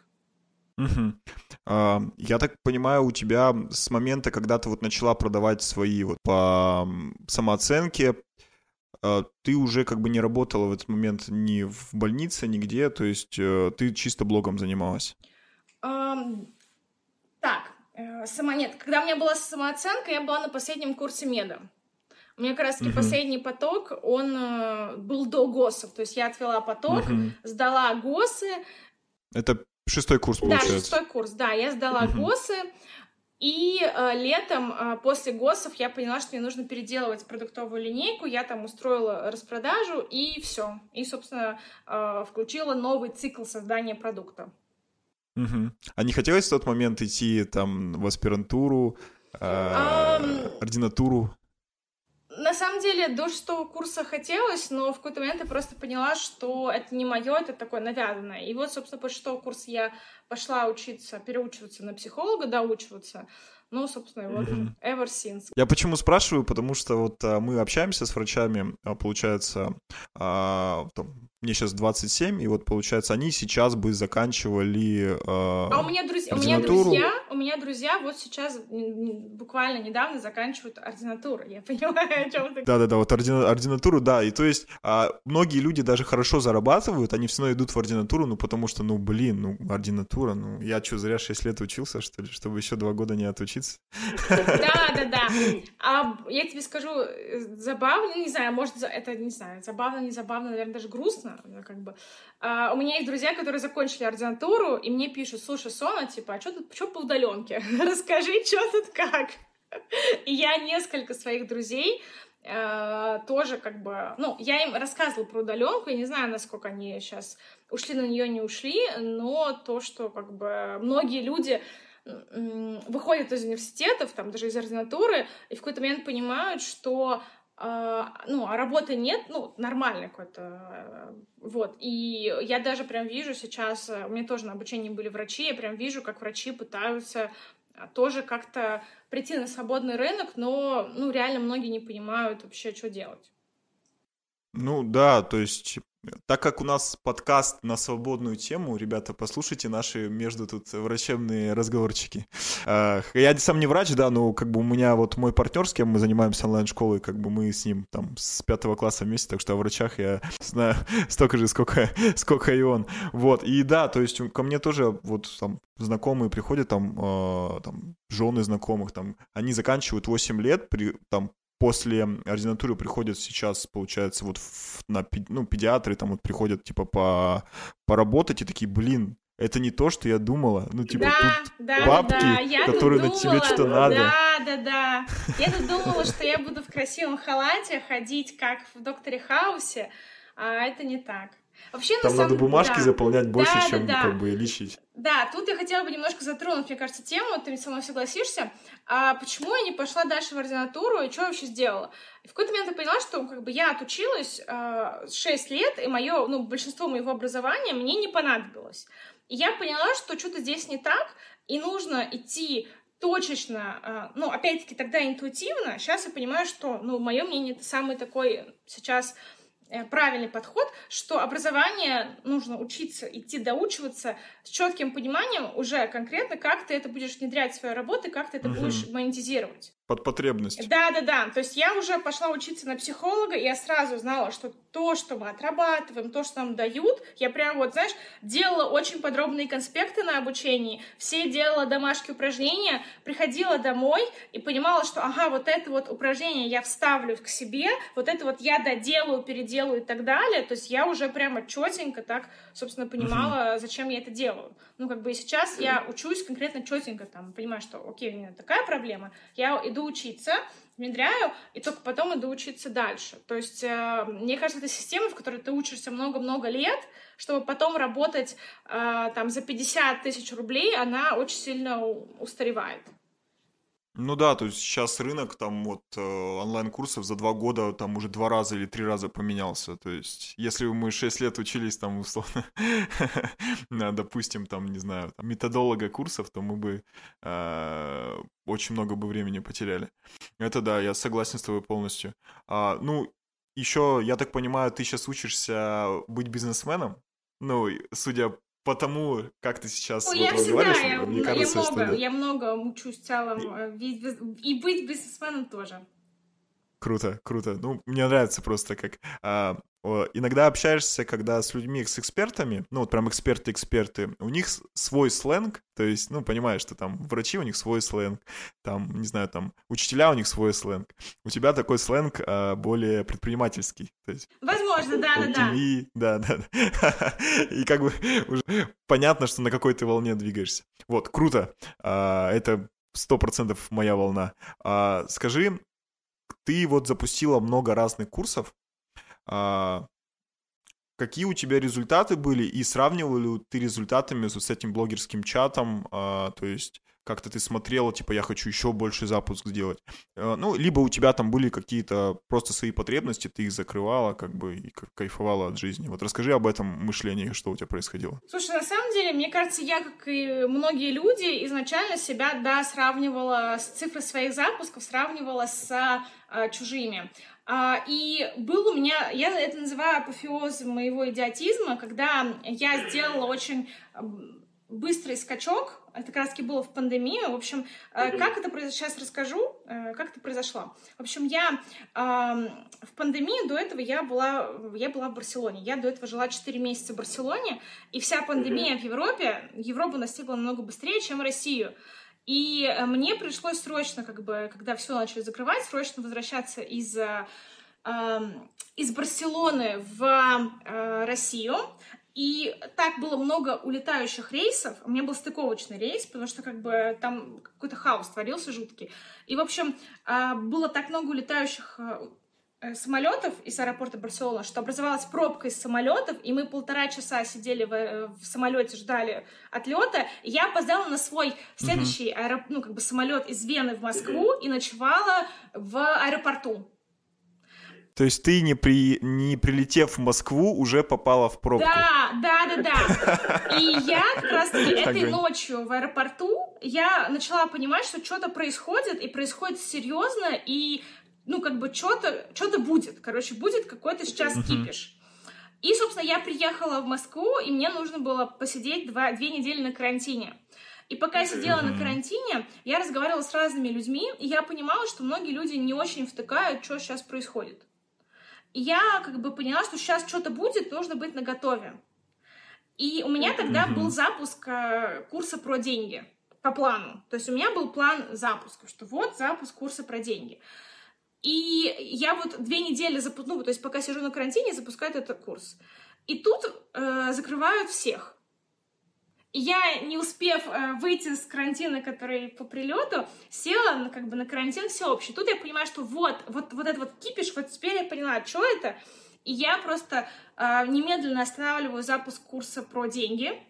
Угу. А, я так понимаю, у тебя с момента, когда ты вот начала продавать свои вот по самооценке, ты уже как бы не работала в этот момент ни в больнице, нигде, то есть ты чисто блогом занималась? Um, так, Э, сама нет, когда у меня была самооценка, я была на последнем курсе меда. У меня как раз таки uh-huh. последний поток, он э, был до ГОСов. То есть я отвела поток, uh-huh. сдала ГОСы. Это шестой курс, получается? Да, шестой курс, да. Я сдала uh-huh. ГОСы, и э, летом э, после ГОСов я поняла, что мне нужно переделывать продуктовую линейку. Я там устроила распродажу, и все. И, собственно, э, включила новый цикл создания продукта. Угу. А не хотелось в тот момент идти там в аспирантуру, э, ординатуру? На самом деле, до шестого курса хотелось, но в какой-то момент я просто поняла, что это не мое, это такое навязанное. И вот, собственно, после шестого курса я пошла учиться, переучиваться на психолога, доучиваться. Ну, собственно, вот mm-hmm. ever since. Я почему спрашиваю, потому что вот а, мы общаемся с врачами, а, получается, а, там, мне сейчас 27, и вот получается, они сейчас бы заканчивали э, А у меня, друзья, у меня друзья, у меня друзья вот сейчас буквально недавно заканчивают ординатуру, я понимаю, о чем ты. Да-да-да, вот ордина, ординатуру, да, и то есть а, многие люди даже хорошо зарабатывают, они все равно идут в ординатуру, ну потому что, ну блин, ну ординатура, ну я что, зря 6 лет учился, что ли, чтобы еще 2 года не отучиться? Да-да-да, а я тебе скажу, э, забавно, не знаю, может, это, не знаю, забавно, не забавно, наверное, даже грустно, как бы. А, у меня есть друзья, которые закончили ординатуру, и мне пишут, слушай, Сона, типа, а что тут, что по удаленке? Расскажи, что тут как? И я несколько своих друзей э, тоже как бы, ну, я им рассказывала про удаленку, я не знаю, насколько они сейчас ушли на нее, не ушли, но то, что как бы многие люди выходят из университетов, там даже из ординатуры, и в какой-то момент понимают, что ну, а работы нет, ну, нормальный какой-то, uh, вот, и я даже прям вижу сейчас, uh, у меня тоже на обучении были врачи, я прям вижу, как врачи пытаются тоже как-то прийти на свободный рынок, но, ну, реально многие не понимают вообще, что делать. Ну, да, то есть так как у нас подкаст на свободную тему, ребята, послушайте наши между тут врачебные разговорчики. Я сам не врач, да, но как бы у меня вот мой партнер, с кем мы занимаемся онлайн-школой, как бы мы с ним там с пятого класса вместе, так что о врачах я знаю столько же, сколько, сколько и он. Вот, и да, то есть ко мне тоже вот там знакомые приходят, там, э, там жены знакомых, там, они заканчивают 8 лет, при, там, после ординатуры приходят сейчас, получается, вот в, на ну, педиатры там вот приходят, типа, по, поработать и такие, блин, это не то, что я думала. Ну, типа, да, тут да, бабки, да. Я которые на тебе что-то надо. Да, да, да. Я тут думала, что я буду в красивом халате ходить, как в Докторе Хаусе, а это не так. Вообще, Там самом... надо бумажки да. заполнять больше, да, чем да, как бы лечить. Да, тут я хотела бы немножко затронуть, мне кажется, тему, ты со мной согласишься. А почему я не пошла дальше в ординатуру и что я вообще сделала? И в какой-то момент я поняла, что как бы я отучилась э, 6 лет, и мое, ну, большинство моего образования мне не понадобилось. И я поняла, что что-то здесь не так, и нужно идти точечно, ну, опять-таки, тогда интуитивно, сейчас я понимаю, что, ну, мое мнение, это самый такой сейчас правильный подход, что образование нужно учиться, идти доучиваться с четким пониманием уже конкретно, как ты это будешь внедрять в свою работу и как ты это uh-huh. будешь монетизировать. Под потребность. Да, да, да. То есть я уже пошла учиться на психолога, и я сразу знала, что то, что мы отрабатываем, то, что нам дают, я прям вот, знаешь, делала очень подробные конспекты на обучении, все делала домашние упражнения, приходила домой и понимала, что, ага, вот это вот упражнение я вставлю к себе, вот это вот я доделаю, переделаю и так далее. То есть я уже прямо четенько так, собственно, понимала, зачем я это делаю. Ну, как бы и сейчас я учусь конкретно четенько, там, понимаю, что, окей, у меня такая проблема, я иду учиться, внедряю, и только потом иду учиться дальше. То есть, э, мне кажется, это система, в которой ты учишься много-много лет, чтобы потом работать э, там за 50 тысяч рублей, она очень сильно устаревает. Ну да, то есть сейчас рынок там вот э, онлайн-курсов за два года там уже два раза или три раза поменялся. То есть если мы шесть лет учились там условно, допустим, там, не знаю, там, методолога курсов, то мы бы э, очень много бы времени потеряли. Это да, я согласен с тобой полностью. А, ну, еще, я так понимаю, ты сейчас учишься быть бизнесменом? Ну, судя потому, как ты сейчас Ой, вот я разговариваешь, всегда, мне я, кажется, я много, что... Я много учусь в целом, и... Э, и быть бизнесменом тоже. Круто, круто. Ну, мне нравится просто, как а, иногда общаешься, когда с людьми, с экспертами, ну, вот прям эксперты-эксперты, у них свой сленг, то есть, ну, понимаешь, что там врачи у них свой сленг, там, не знаю, там, учителя у них свой сленг. У тебя такой сленг а, более предпринимательский. То есть, Возможно, да-да-да. Да, да. И как бы уже понятно, что на какой ты волне двигаешься. Вот, круто. А, это сто процентов моя волна. А, скажи, ты вот запустила много разных курсов, какие у тебя результаты были и сравнивал ли ты результатами с, этим блогерским чатом, а, то есть как-то ты смотрела, типа, я хочу еще больше запуск сделать. А, ну, либо у тебя там были какие-то просто свои потребности, ты их закрывала, как бы, и кайфовала от жизни. Вот расскажи об этом мышлении, что у тебя происходило. Слушай, на самом деле, мне кажется, я, как и многие люди, изначально себя, да, сравнивала с цифрой своих запусков, сравнивала с а, чужими. А, и был у меня, я это называю апофеозом моего идиотизма, когда я сделала очень быстрый скачок, это как раз таки было в пандемию. В общем, mm-hmm. как это произошло, сейчас расскажу, э, как это произошло. В общем, я в пандемию до этого я была, я была в Барселоне. Я до этого жила 4 месяца в Барселоне, и вся пандемия в Европе, Европу настигла намного быстрее, чем Россию. И э, мне пришлось срочно, как бы, когда все начали закрывать, срочно возвращаться из э, эм, из Барселоны в э, Россию. И так было много улетающих рейсов. У меня был стыковочный рейс, потому что как бы там какой-то хаос творился жуткий. И, в общем, было так много улетающих самолетов из аэропорта Барселона, что образовалась пробка из самолетов, и мы полтора часа сидели в, э, в самолете, ждали отлета. Я опоздала на свой следующий uh-huh. аэроп... ну, как бы самолет из Вены в Москву и ночевала в аэропорту. То есть ты, не, при, не прилетев в Москву, уже попала в пробку? Да, да, да, да. И я как раз-таки этой ночью в аэропорту, я начала понимать, что что-то происходит, и происходит серьезно, и ну, как бы, что-то что будет. Короче, будет какой-то сейчас uh-huh. кипиш. И, собственно, я приехала в Москву, и мне нужно было посидеть два, две недели на карантине. И пока я сидела на карантине, я разговаривала с разными людьми, и я понимала, что многие люди не очень втыкают, что сейчас происходит. И я как бы поняла, что сейчас что-то будет, нужно быть наготове. И у меня тогда был запуск э, курса про деньги по плану. То есть у меня был план запуска, что вот запуск курса про деньги. И я вот две недели, запу... ну, то есть пока сижу на карантине, запускают этот курс. И тут э, закрывают всех. И я, не успев э, выйти с карантина, который по прилету, села ну, как бы на карантин всеобщий. Тут я понимаю, что вот, вот, вот этот вот кипиш, вот теперь я поняла, что это. И я просто э, немедленно останавливаю запуск курса про деньги.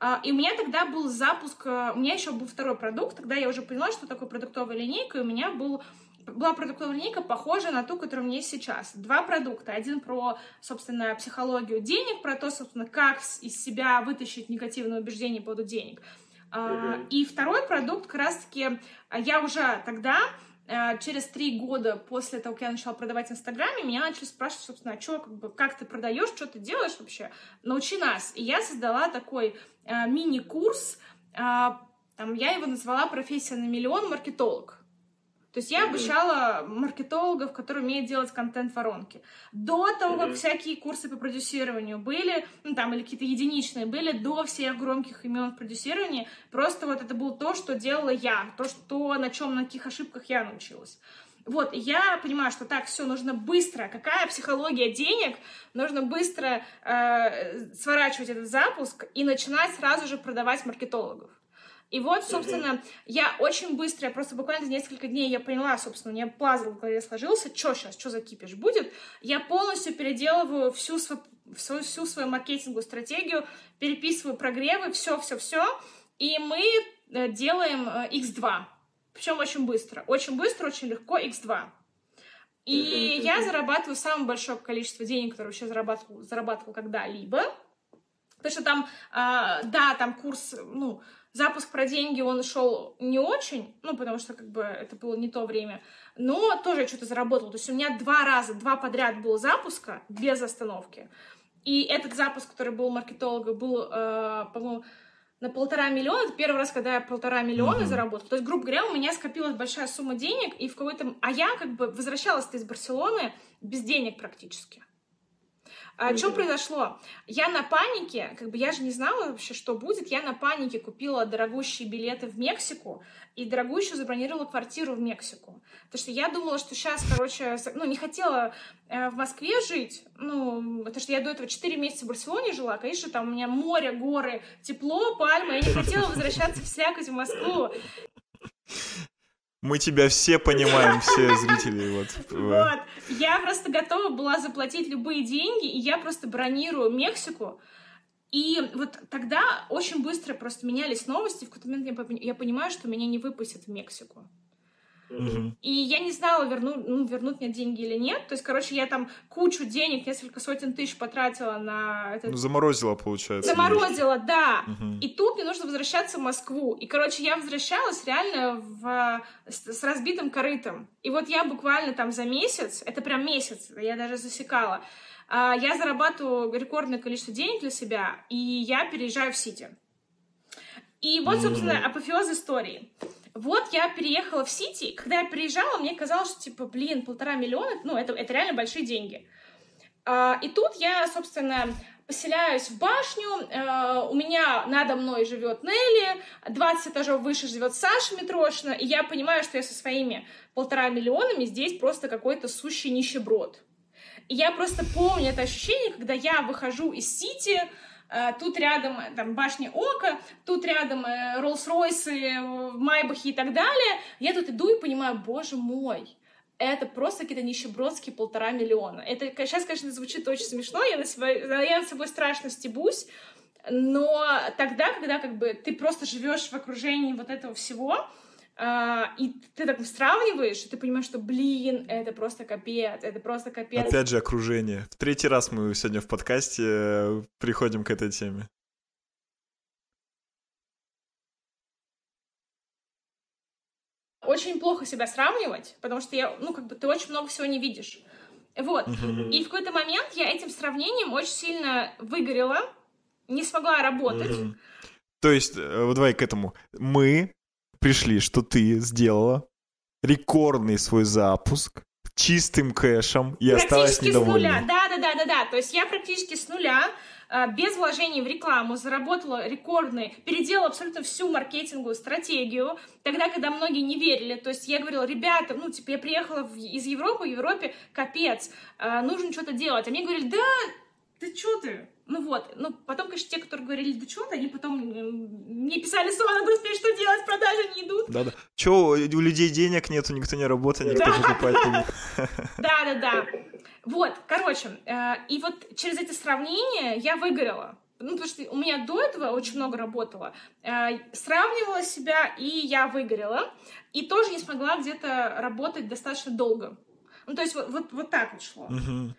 Uh, и у меня тогда был запуск, uh, у меня еще был второй продукт, тогда я уже поняла, что такое продуктовая линейка, и у меня был была продуктовая линейка, похожая на ту, которая у меня есть сейчас. Два продукта. Один про, собственно, психологию денег, про то, собственно, как из себя вытащить негативные убеждения по поводу денег. Uh-huh. И второй продукт, как раз-таки, а, я уже тогда а, через три года после того, как я начала продавать в Инстаграме, меня начали спрашивать, собственно, а что, как, бы, как ты продаешь, что ты делаешь вообще, научи нас. И я создала такой э, мини-курс, э, там, я его назвала «Профессия на миллион. Маркетолог». То есть я обучала маркетологов, которые умеют делать контент-воронки. До того, как всякие курсы по продюсированию были, ну там, или какие-то единичные были, до всех громких имен в продюсировании, просто вот это было то, что делала я, то, что, на чем, на каких ошибках я научилась. Вот, я понимаю, что так, все, нужно быстро. Какая психология денег? Нужно быстро э, сворачивать этот запуск и начинать сразу же продавать маркетологов. И вот, собственно, я очень быстро, я просто буквально за несколько дней я поняла, собственно, у меня пазл в голове сложился, что сейчас, что за кипиш будет. Я полностью переделываю всю свою, всю, всю свою маркетинговую стратегию, переписываю прогревы, все-все-все, и мы э, делаем X2. Э, Причем очень быстро. Очень быстро, очень легко X2. И я зарабатываю самое большое количество денег, которое вообще зарабатывал, зарабатывал когда-либо. Потому что там, э, да, там курс, ну, Запуск про деньги, он шел не очень, ну, потому что, как бы, это было не то время, но тоже что-то заработал. То есть у меня два раза, два подряд было запуска без остановки. И этот запуск, который был у маркетолога, был, э, по-моему, на полтора миллиона. Это первый раз, когда я полтора миллиона mm-hmm. заработала. То есть, грубо говоря, у меня скопилась большая сумма денег, и в какой-то... А я как бы возвращалась из Барселоны без денег практически. А, что произошло? Я на панике, как бы я же не знала вообще, что будет, я на панике купила дорогущие билеты в Мексику и дорогущую забронировала квартиру в Мексику. Потому что я думала, что сейчас, короче, ну, не хотела э, в Москве жить, ну, потому что я до этого 4 месяца в Барселоне жила, конечно, там у меня море, горы, тепло, пальмы, я не хотела возвращаться в слякоть в Москву. Мы тебя все понимаем, все зрители. Вот. вот. Я просто готова была заплатить любые деньги, и я просто бронирую Мексику. И вот тогда очень быстро просто менялись новости. В какой-то момент я понимаю, что меня не выпустят в Мексику. И я не знала, верну, ну, вернут мне деньги или нет. То есть, короче, я там кучу денег, несколько сотен тысяч потратила на это. Ну, заморозила, получается. Заморозила, да. Угу. И тут мне нужно возвращаться в Москву. И, короче, я возвращалась реально в... с, с разбитым корытом. И вот я буквально там за месяц, это прям месяц, я даже засекала, а, я зарабатываю рекордное количество денег для себя, и я переезжаю в Сити. И вот, собственно, апофеоз истории. Вот я переехала в Сити, когда я приезжала, мне казалось, что, типа, блин, полтора миллиона, ну, это, это реально большие деньги. А, и тут я, собственно, поселяюсь в башню, uh, у меня надо мной живет Нелли, 20 этажов выше живет Саша Митрошина, и я понимаю, что я со своими полтора миллионами здесь просто какой-то сущий нищеброд. И я просто помню это ощущение, когда я выхожу из Сити, Э, тут рядом э, там башня Ока, тут рядом э, Роллс-Ройсы, Майбахи и так далее. Я тут иду и понимаю, боже мой, это просто какие-то нищебродские полтора миллиона. Это сейчас, конечно, звучит очень смешно, я на, себя, я над собой страшно стебусь, но тогда, когда как бы ты просто живешь в окружении вот этого всего, и ты так сравниваешь, и ты понимаешь, что, блин, это просто капец, это просто капец. Опять же, окружение. В третий раз мы сегодня в подкасте э, приходим к этой теме. Очень плохо себя сравнивать, потому что я, ну, как бы ты очень много всего не видишь. Вот. И в какой-то момент я этим сравнением очень сильно выгорела, не смогла работать. То есть, э, вот давай к этому. Мы пришли, что ты сделала рекордный свой запуск чистым кэшем и осталась недовольна. с нуля, да, да, да, да, да. То есть я практически с нуля а, без вложений в рекламу заработала рекордный, переделала абсолютно всю маркетинговую стратегию, тогда, когда многие не верили. То есть я говорила, ребята, ну, типа, я приехала в, из Европы, в Европе капец, э, нужно что-то делать. А мне говорили, да, ты что ты? Ну вот, ну потом, конечно, те, которые говорили, да что они потом мне писали, Сона, быстрее, что делать, продажи не идут. Да-да. Че, у людей денег нету, никто не работает, никто не Да-да-да. Вот, короче, э, и вот через эти сравнения я выгорела. Ну, потому что у меня до этого очень много работало. Э, сравнивала себя, и я выгорела. И тоже не смогла где-то работать достаточно долго. Ну, то есть вот, вот, вот так вот шло. Uh-huh.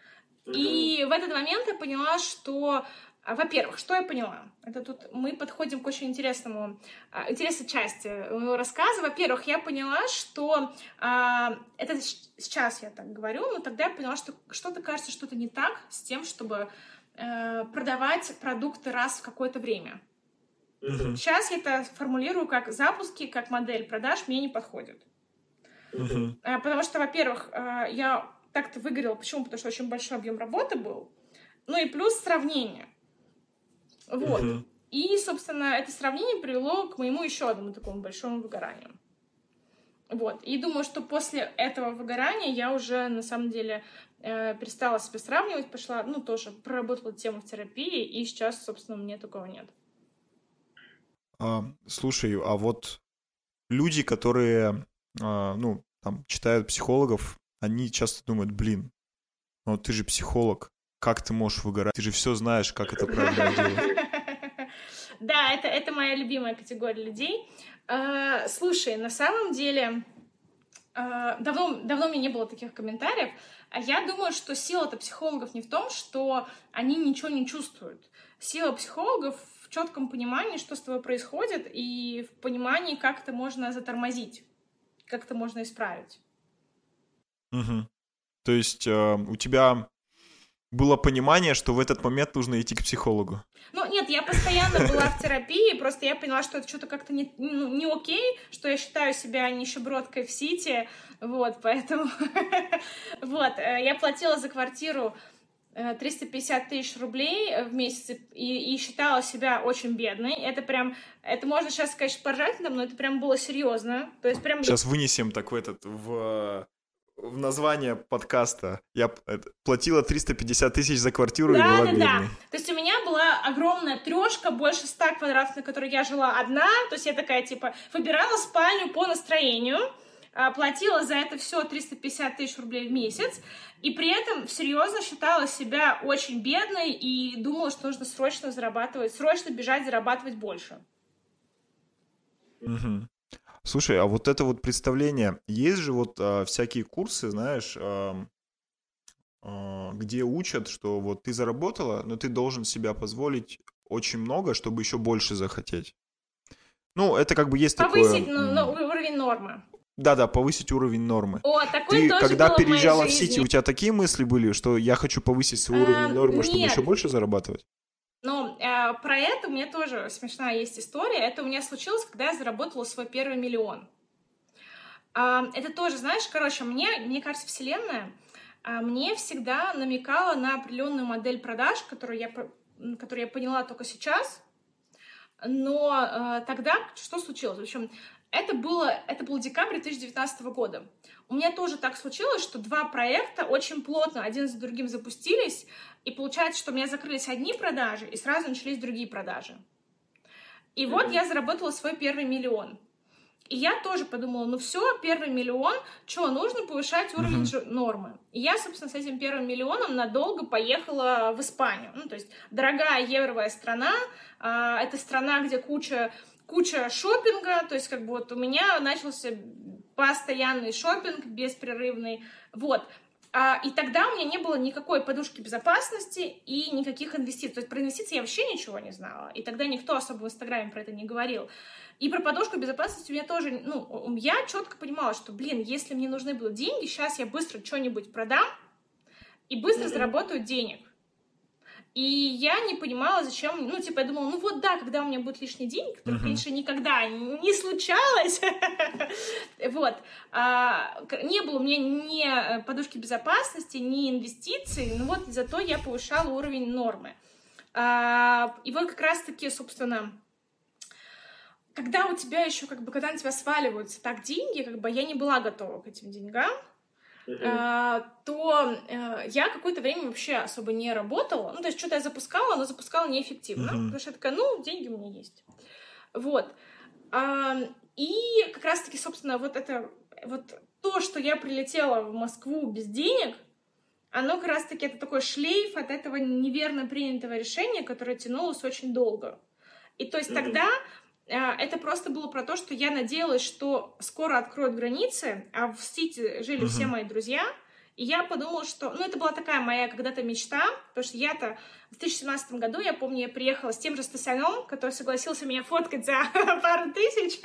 И в этот момент я поняла, что а, во-первых, что я поняла? Это тут мы подходим к очень интересному, а, интересной части моего рассказа. Во-первых, я поняла, что а, это сейчас я так говорю, но тогда я поняла, что что-то кажется, что-то не так с тем, чтобы э, продавать продукты раз в какое-то время. Mm-hmm. Сейчас я это формулирую как запуски, как модель продаж мне не подходит. Мгм. А, Потому что, во-первых, а, я так-то выгорела. Почему? Потому что очень большой объем работы был. Ну и плюс сравнение. Вот. Мгм. И, собственно, это сравнение привело к моему еще одному такому большому выгоранию. Вот. И думаю, что после этого выгорания я уже, на самом деле, э, перестала себя сравнивать, пошла, ну, тоже проработала тему в терапии, и сейчас, собственно, у меня такого нет. А, слушай, а вот люди, которые, а, ну, там, читают психологов, они часто думают, блин, ну ты же психолог, как ты можешь выгорать? Ты же все знаешь, как это правильно делать. Да, это, это моя любимая категория людей. Э, Слушай, на самом деле, э, давно, давно меня не было таких комментариев, а я думаю, что сила-то психологов не в том, что они ничего не чувствуют. Сила психологов в четком понимании, что с тобой происходит, и в понимании, как это можно затормозить, как это можно исправить. Мгм. То есть а, у тебя было понимание, что в этот момент нужно идти к психологу. Ну, нет, я постоянно была в терапии, просто я поняла, что это что-то как-то не, ну, не окей, что я считаю себя нищебродкой в Сити, вот, поэтому... Вот, э, я платила за квартиру э, 350 тысяч рублей в месяц и, и считала себя очень бедной. Это прям, это можно сейчас, конечно, поржать нам, но это прям было серьезно. То есть прям... Сейчас вынесем так в этот, в, в название подкаста. Я это, платила 350 тысяч за квартиру и Да, была да, бедной. да. То есть у меня была огромная трешка, больше 100 квадратов, на которой я жила одна. То есть я такая, типа, выбирала спальню по настроению, а, платила за это все 350 тысяч рублей в месяц, и при этом серьезно считала себя очень бедной и думала, что нужно срочно зарабатывать, срочно бежать зарабатывать больше. Мгм. Слушай, а вот это вот представление, есть же вот а, всякие курсы, знаешь, ам, а, где учат, что вот ты заработала, но ты должен себя позволить очень много, чтобы еще больше захотеть. Ну, это как бы есть Повысить такое... ну, м, ну, уровень нормы. Да-да, повысить уровень нормы. О, такое Ты тоже когда было в переезжала в жизни. Сити, у тебя такие мысли были, что я хочу повысить свой уровень Эм, нормы, чтобы нет. еще больше зарабатывать? Но э, про это у меня тоже смешная есть история. Это у меня случилось, когда я заработала свой первый миллион. А, это тоже, знаешь, короче, мне, мне кажется, Вселенная а, мне всегда намекала на определенную модель продаж, которую я, которую я поняла только сейчас. Но э, тогда что случилось? В общем, это, было, это был декабрь 2019 года. У меня тоже так случилось, что два проекта очень плотно один за другим запустились, и получается, что у меня закрылись одни продажи, и сразу начались другие продажи. И вот я заработала свой первый миллион. И я тоже подумала, ну все, первый миллион, что, нужно повышать уровень жи- нормы. И я, собственно, с этим первым миллионом надолго поехала в Испанию. Ну, то есть дорогая евровая страна, а, это страна, где куча куча шопинга, то есть как бы вот у меня начался постоянный шопинг беспрерывный, вот. А, и тогда у меня не было никакой подушки безопасности и никаких инвестиций. То есть про инвестиции я вообще ничего не знала. И тогда никто особо в Инстаграме про это не говорил. И про подушку безопасности у меня тоже, ну, я четко понимала, что, блин, если мне нужны будут деньги, сейчас я быстро что-нибудь продам и быстро заработаю денег. И я не понимала, зачем, ну, типа, я думала, ну вот да, когда у меня будут лишние деньги, которые, Мгм. конечно, никогда не случалось, вот, а, не было у меня ни э, подушки безопасности, ни инвестиций, ну вот зато я повышала уровень нормы. А, И вот как раз-таки, собственно, когда у тебя еще, как бы, когда на тебя сваливаются так деньги, как бы я не была готова к этим деньгам, а, то э, я какое-то время вообще особо не работала. Ну, то есть что-то я запускала, но запускала неэффективно. Мгм. Потому что я такая, ну, деньги у меня есть. Вот. А, и как раз-таки, собственно, вот это вот то, что я прилетела в Москву без денег, оно как раз-таки это такой шлейф от этого неверно принятого решения, которое тянулось очень долго. И то есть Мгм. тогда это просто было про то, что я надеялась, что скоро откроют границы, а в Сити жили все Мгм. мои друзья, и я подумала, что... Ну, это была такая моя когда-то мечта, потому что я-то в 2017 году, я помню, я приехала с тем же Стасяном, который согласился меня фоткать за пару тысяч,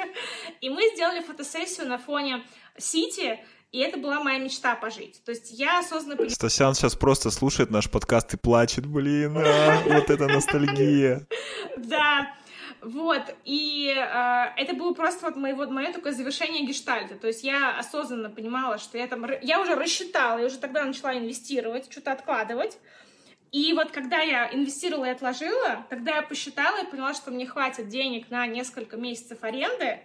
и мы сделали фотосессию на фоне Сити, и это была моя мечта пожить. То есть я осознанно поняла, Стасян сейчас просто слушает наш подкаст и плачет, блин, а, вот это ностальгия. Да, Вот, и э, это было просто вот мое, вот мое такое завершение гештальта. То есть я осознанно понимала, что я там... Я уже рассчитала, я уже тогда начала инвестировать, что-то откладывать. И вот когда я инвестировала и отложила, тогда я посчитала и поняла, что мне хватит денег на несколько месяцев аренды,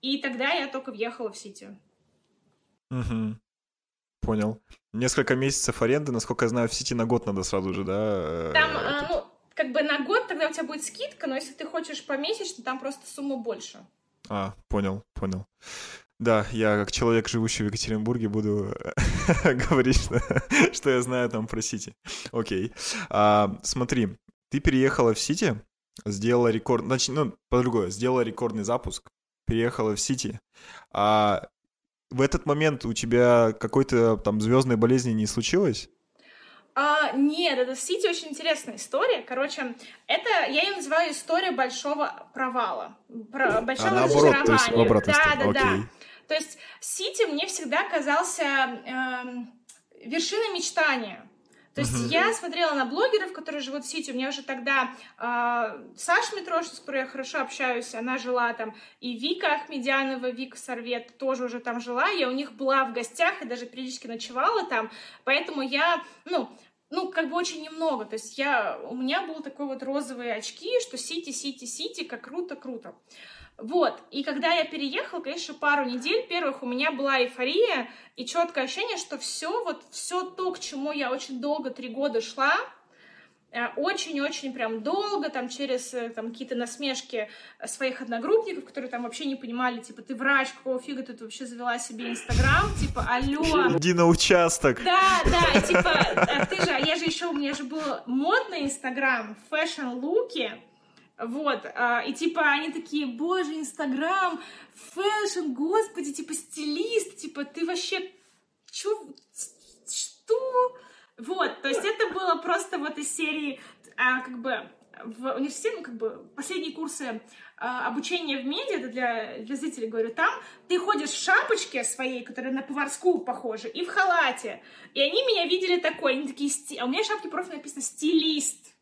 и тогда я только въехала в Сити. Угу. Понял. Несколько месяцев аренды, насколько я знаю, в Сити на год надо сразу же, да? Там, э, ну, как бы на год тогда у тебя будет скидка, но если ты хочешь помесячно, там просто сумма больше. А, понял, понял. Да, я как человек, живущий в Екатеринбурге, буду говорить, что, что я знаю там про Сити. Окей. А, смотри, ты переехала в Сити, сделала рекорд... Значит, ну, по-другому, сделала рекордный запуск, переехала в Сити. А в этот момент у тебя какой-то там звездной болезни не случилось? А, нет, это Сити очень интересная история. Короче, это я ее называю история большого провала, про, большого а наоборот, разочарования. То есть в обратную да, да, Окей. да. То есть Сити мне всегда казался э, вершиной мечтания. То есть uh-huh. я смотрела на блогеров, которые живут в Сити. У меня уже тогда э, Саша Митрошин, с которой я хорошо общаюсь, она жила там. И Вика Ахмедянова, Вика Сорвет тоже уже там жила. Я у них была в гостях и даже периодически ночевала там. Поэтому я, ну, ну, как бы очень немного. То есть я, у меня был такой вот розовые очки, что Сити, Сити, Сити, как круто, круто. Вот, и когда я переехала, конечно, пару недель первых у меня была эйфория и четкое ощущение, что все, вот все то, к чему я очень долго, три года шла, очень-очень прям долго, там, через э, там, какие-то насмешки своих одногруппников, которые там вообще не понимали, типа, ты врач, какого фига ты вообще завела себе Инстаграм, типа, алло. Иди на участок. Да, да, типа, «А ты же, а я же еще, у меня же был модный Инстаграм, fashion-луки, вот, а, и типа они такие, боже, Инстаграм, fashion, господи, типа стилист, типа ты вообще, чё, что? Вот, то есть это было просто вот из серии, а, как бы, в университете, ну, как бы, последние курсы а, обучения в медиа, это для, для зрителей говорю, там ты ходишь в шапочке своей, которая на поварскую похожа, и в халате. И они меня видели такой, они такие, а у меня в шапке профиль написано «стилист».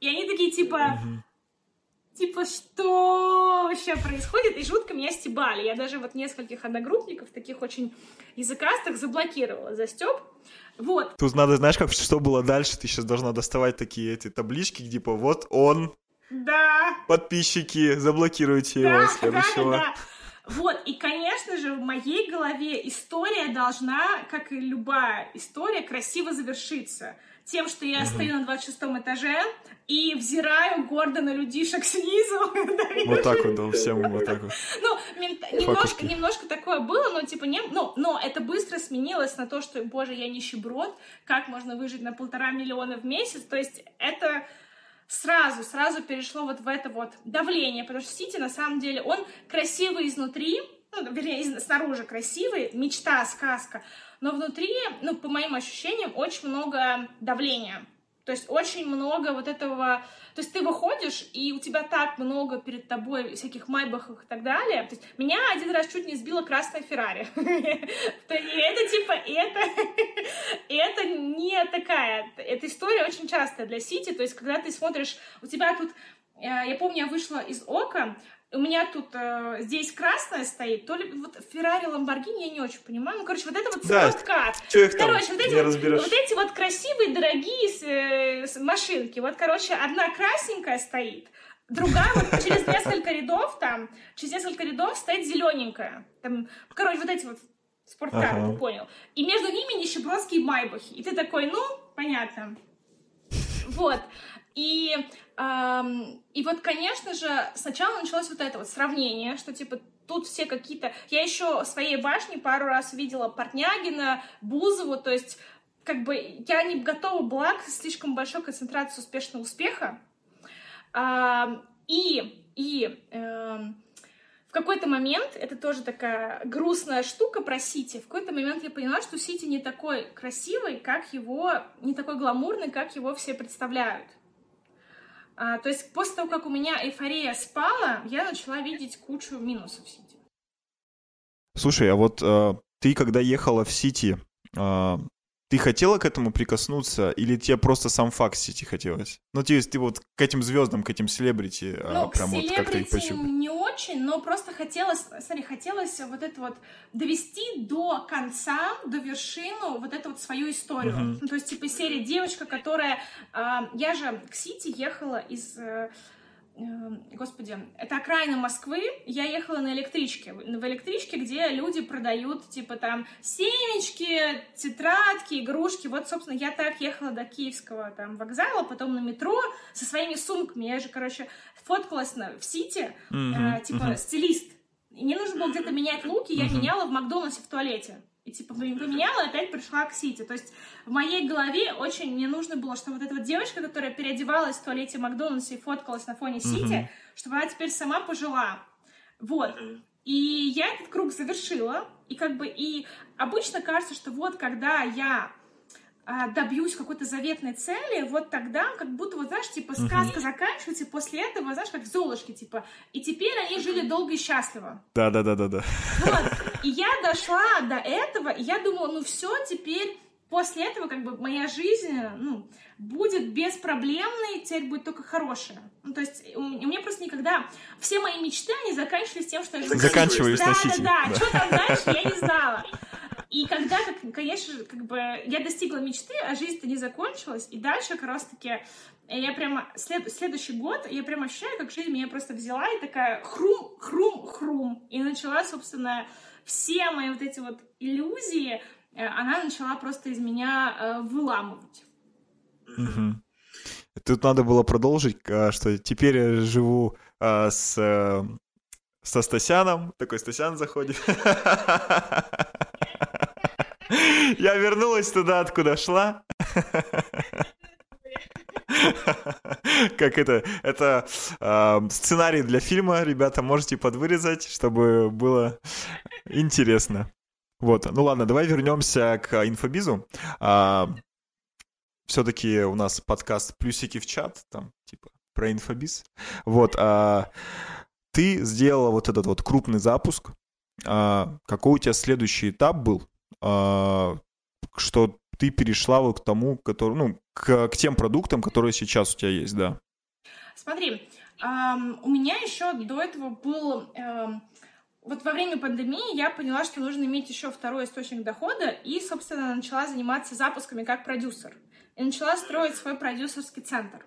И они такие, типа, mm-hmm типа, что вообще происходит, и жутко меня стебали. Я даже вот нескольких одногруппников, таких очень языкастых, заблокировала за стёб. Вот. Тут надо, знаешь, как что было дальше, ты сейчас должна доставать такие эти таблички, типа, вот он, да. Подписчики, заблокируйте да, его следующего. Да, да. Вот, и, конечно же, в моей голове история должна, как и любая история, красиво завершиться. Тем, что я стою на 26 этаже, и взираю гордо на людишек снизу. Вот так вот, да, всем вот так вот. Ну, немножко, немножко такое было, но типа не, ну, но это быстро сменилось на то, что, боже, я нищеброд, как можно выжить на полтора миллиона в месяц, то есть это сразу, сразу перешло вот в это вот давление, потому что Сити, на самом деле, он красивый изнутри, ну, вернее, снаружи красивый, мечта, сказка, но внутри, ну, по моим ощущениям, очень много давления. То есть очень много вот этого... То есть ты выходишь, и у тебя так много перед тобой всяких майбахов и так далее. То есть меня один раз чуть не сбила красная Феррари. Это типа, это... Это не такая... Эта история очень частая для Сити. То есть когда ты смотришь, у тебя тут... Э, я помню, я вышла из Ока, у меня тут э, здесь красная стоит, то ли вот Феррари, Ламборгини, я не очень понимаю. Ну, короче, вот это вот да, Короче, вот эти, вот, вот эти вот красивые, дорогие э, с машинки. Вот, короче, одна красненькая стоит, другая вот через несколько рядов там, через несколько рядов стоит зелененькая. Там, короче, вот эти вот спорткары, ага. ты понял. И между ними нищебродские майбахи. И ты такой, ну, понятно. Вот. И, и вот, конечно же, сначала началось вот это вот сравнение, что типа тут все какие-то... Я еще в своей башне пару раз видела Портнягина, Бузову, то есть как бы я не готова была к слишком большой концентрации успешного успеха. И, и эм, в какой-то момент, это тоже такая грустная штука про Сити, в какой-то момент я поняла, что Сити не такой красивый, как его, не такой гламурный, как его все представляют. А, то есть после того, как у меня эйфория спала, я начала видеть кучу минусов в Сити. Слушай, а вот э, ты когда ехала в Сити, э, ты хотела к этому прикоснуться, или тебе просто сам факт сети хотелось? Ну, то есть ты вот к этим звездам, к этим селебрити, а, ну, прям вот как-то их почему? не очень, но просто хотелось, смотри, хотелось вот это вот довести до конца, до вершину вот эту вот свою историю. Uh-huh. Ну, то есть, типа, серия девочка, которая... Э, я же к Сити ехала из... Э, господи, это окраина Москвы, я ехала на электричке, в электричке, где люди продают, типа, там, семечки, тетрадки, игрушки, вот, собственно, я так ехала до Киевского, там, вокзала, потом на метро со своими сумками, я же, короче, фоткалась на, в Сити, mm-hmm. э, типа, mm-hmm. стилист, и мне нужно было где-то менять луки, я mm-hmm. меняла в Макдональдсе в туалете. И типа поменяла, и опять пришла к Сити. То есть в моей голове очень мне нужно было, чтобы вот эта вот девочка, которая переодевалась в туалете Макдональдса и фоткалась на фоне Сити, mm-hmm. чтобы она теперь сама пожила. Вот. И я этот круг завершила. И как бы и обычно кажется, что вот когда я а, добьюсь какой-то заветной цели, вот тогда как будто, вот знаешь, типа сказка uh заканчивается, и после этого, знаешь, как в Золушке, типа, и теперь они жили долго и счастливо. Да-да-да-да-да. Вот, и я дошла до этого, и я думала, ну все, теперь после этого как бы моя жизнь, ну, будет беспроблемной, теперь будет только хорошая. Ну, то есть у меня просто никогда... Все мои мечты, они заканчивались тем, что я... Заканчивались да, да, да, да, что там дальше, я не знала. И когда, конечно, как бы я достигла мечты, а жизнь-то не закончилась, и дальше как раз-таки я прямо след, следующий год я прямо ощущаю, как жизнь меня просто взяла и такая хрум, хрум, хрум. И начала, собственно, все мои вот эти вот иллюзии, э, она начала просто из меня э, выламывать. Угу. Тут надо было продолжить, а, что теперь я живу а, с э, со Стасяном. Такой Стасян заходит. Я вернулась туда, откуда шла. Как это? Это сценарий для фильма, ребята, можете подвырезать, чтобы было интересно. Вот, ну ладно, давай вернемся к инфобизу. А, все-таки у нас подкаст плюсики в чат, там типа про инфобиз. Вот, а, ты сделала вот этот вот крупный запуск. А, какой у тебя следующий этап был? Что ты перешла вот к тому, который, ну, к, к тем продуктам, которые сейчас у тебя есть, да? Смотри, эм, у меня еще до этого был... Эм, вот во время пандемии я поняла, что нужно иметь еще второй источник дохода, и, собственно, начала заниматься запусками как продюсер. И начала строить свой продюсерский центр.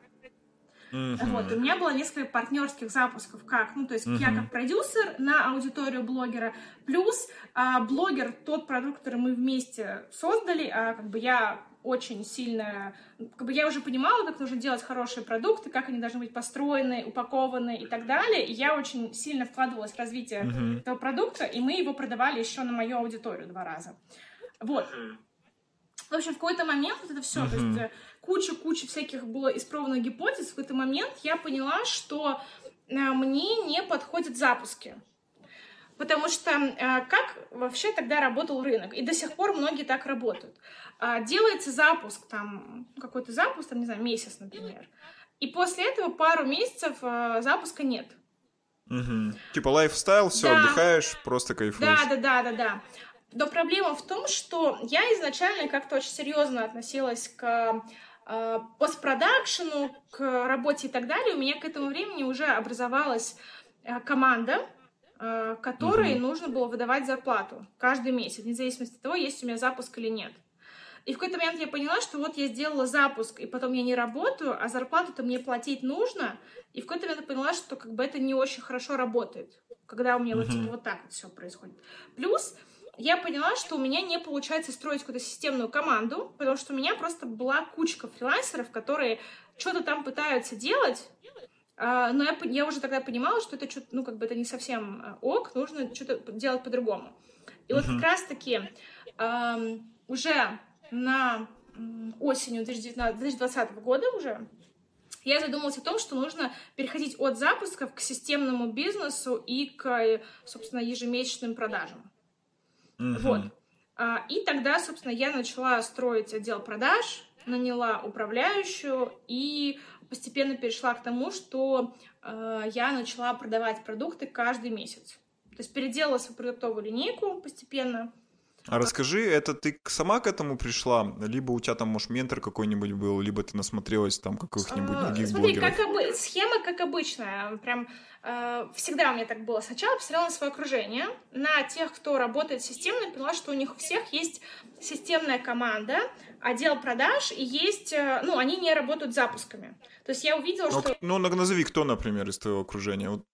Uh-huh. Вот, у меня было несколько партнерских запусков, как, ну, то есть uh-huh. я как продюсер на аудиторию блогера, плюс а, блогер, тот продукт, который мы вместе создали, а, как бы я очень сильно, как бы я уже понимала, как нужно делать хорошие продукты, как они должны быть построены, упакованы и так далее. И я очень сильно вкладывалась в развитие uh-huh. этого продукта, и мы его продавали еще на мою аудиторию два раза. Вот. В общем, в какой-то момент вот это все, uh-huh. то есть э, куча-куча всяких было испробованных гипотез, в какой-то момент я поняла, что э, мне не подходят запуски. Потому что э, как вообще тогда работал рынок? И до сих пор многие так работают. А, делается запуск, там, какой-то запуск, там, не знаю, месяц, например. И после этого пару месяцев э, запуска нет. Угу. Типа лайфстайл, все, да. отдыхаешь, просто кайфуешь. Да, да, да, да, да. Но проблема в том, что я изначально как-то очень серьезно относилась к постпродакшену, к работе и так далее, у меня к этому времени уже образовалась э, команда, э, которой угу. нужно было выдавать зарплату каждый месяц, вне зависимости от того, есть у меня запуск или нет. И в какой-то момент я поняла, что вот я сделала запуск, и потом я не работаю, а зарплату-то мне платить нужно. И в какой-то момент я поняла, что как бы это не очень хорошо работает, когда у меня uh-huh. вот, типа, вот так вот все происходит. Плюс я поняла, что у меня не получается строить какую-то системную команду, потому что у меня просто была кучка фрилансеров, которые что-то там пытаются делать, а, но я, я уже тогда понимала, что это что-то, ну, как бы это не совсем э, ок, нужно что-то делать по-другому. И uh-huh. вот как раз-таки уже на осенью 2019, 2020 года уже я задумалась о том, что нужно переходить от запусков к системному бизнесу и к, собственно, ежемесячным продажам. Угу. Вот. А, и тогда, собственно, я начала строить отдел продаж, наняла управляющую и постепенно перешла к тому, что э, я начала продавать продукты каждый месяц. То есть переделала свою продуктовую линейку постепенно. А расскажи, это ты сама к этому пришла, либо у тебя там, может, ментор какой-нибудь был, либо ты насмотрелась там каких-нибудь а, других Смотри, блогеров? как обы... схема как обычная, прям э, всегда у меня так было. Сначала посмотрела на свое окружение, на тех, кто работает системно, поняла, что у них у всех есть системная команда, отдел продаж, и есть, э, ну, они не работают запусками. То есть я увидела, ну, что... Ну, назови, кто, например, из твоего окружения. Вот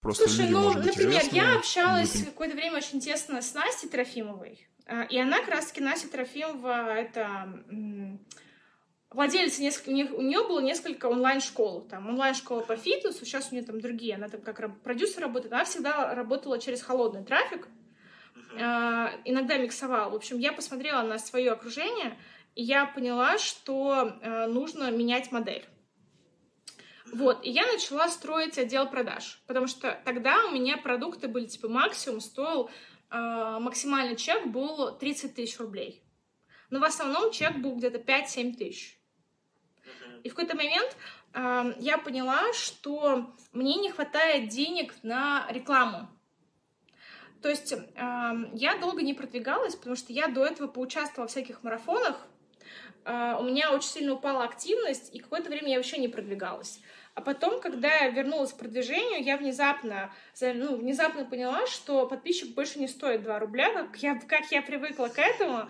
просто Слушай, люди, ну, может быть, например, я общалась будет... какое-то время очень тесно с Настей Трофимовой. А, и она как раз-таки, Настя Трофимова, это владелица, несколько, у нее было несколько онлайн-школ. Там онлайн-школа по фитнесу, сейчас у нее там другие. Она там как продюсер работает. Она всегда работала через холодный трафик. Uh-huh. иногда миксовала. В общем, я посмотрела на свое окружение, и я поняла, что э, нужно менять модель. Вот, и я начала строить отдел продаж, потому что тогда у меня продукты были, типа, максимум стоил а, максимальный чек был 30 тысяч рублей. Но в основном чек был где-то 5-7 тысяч. И в какой-то момент э, я поняла, что мне не хватает денег на рекламу. То есть э, я долго не продвигалась, потому что я до этого поучаствовала в всяких марафонах. Э, у меня очень сильно упала активность, и какое-то время я вообще не продвигалась. А потом, когда я вернулась к продвижению, я внезапно, ну, внезапно поняла, что подписчик больше не стоит 2 рубля, как я, как я привыкла к этому.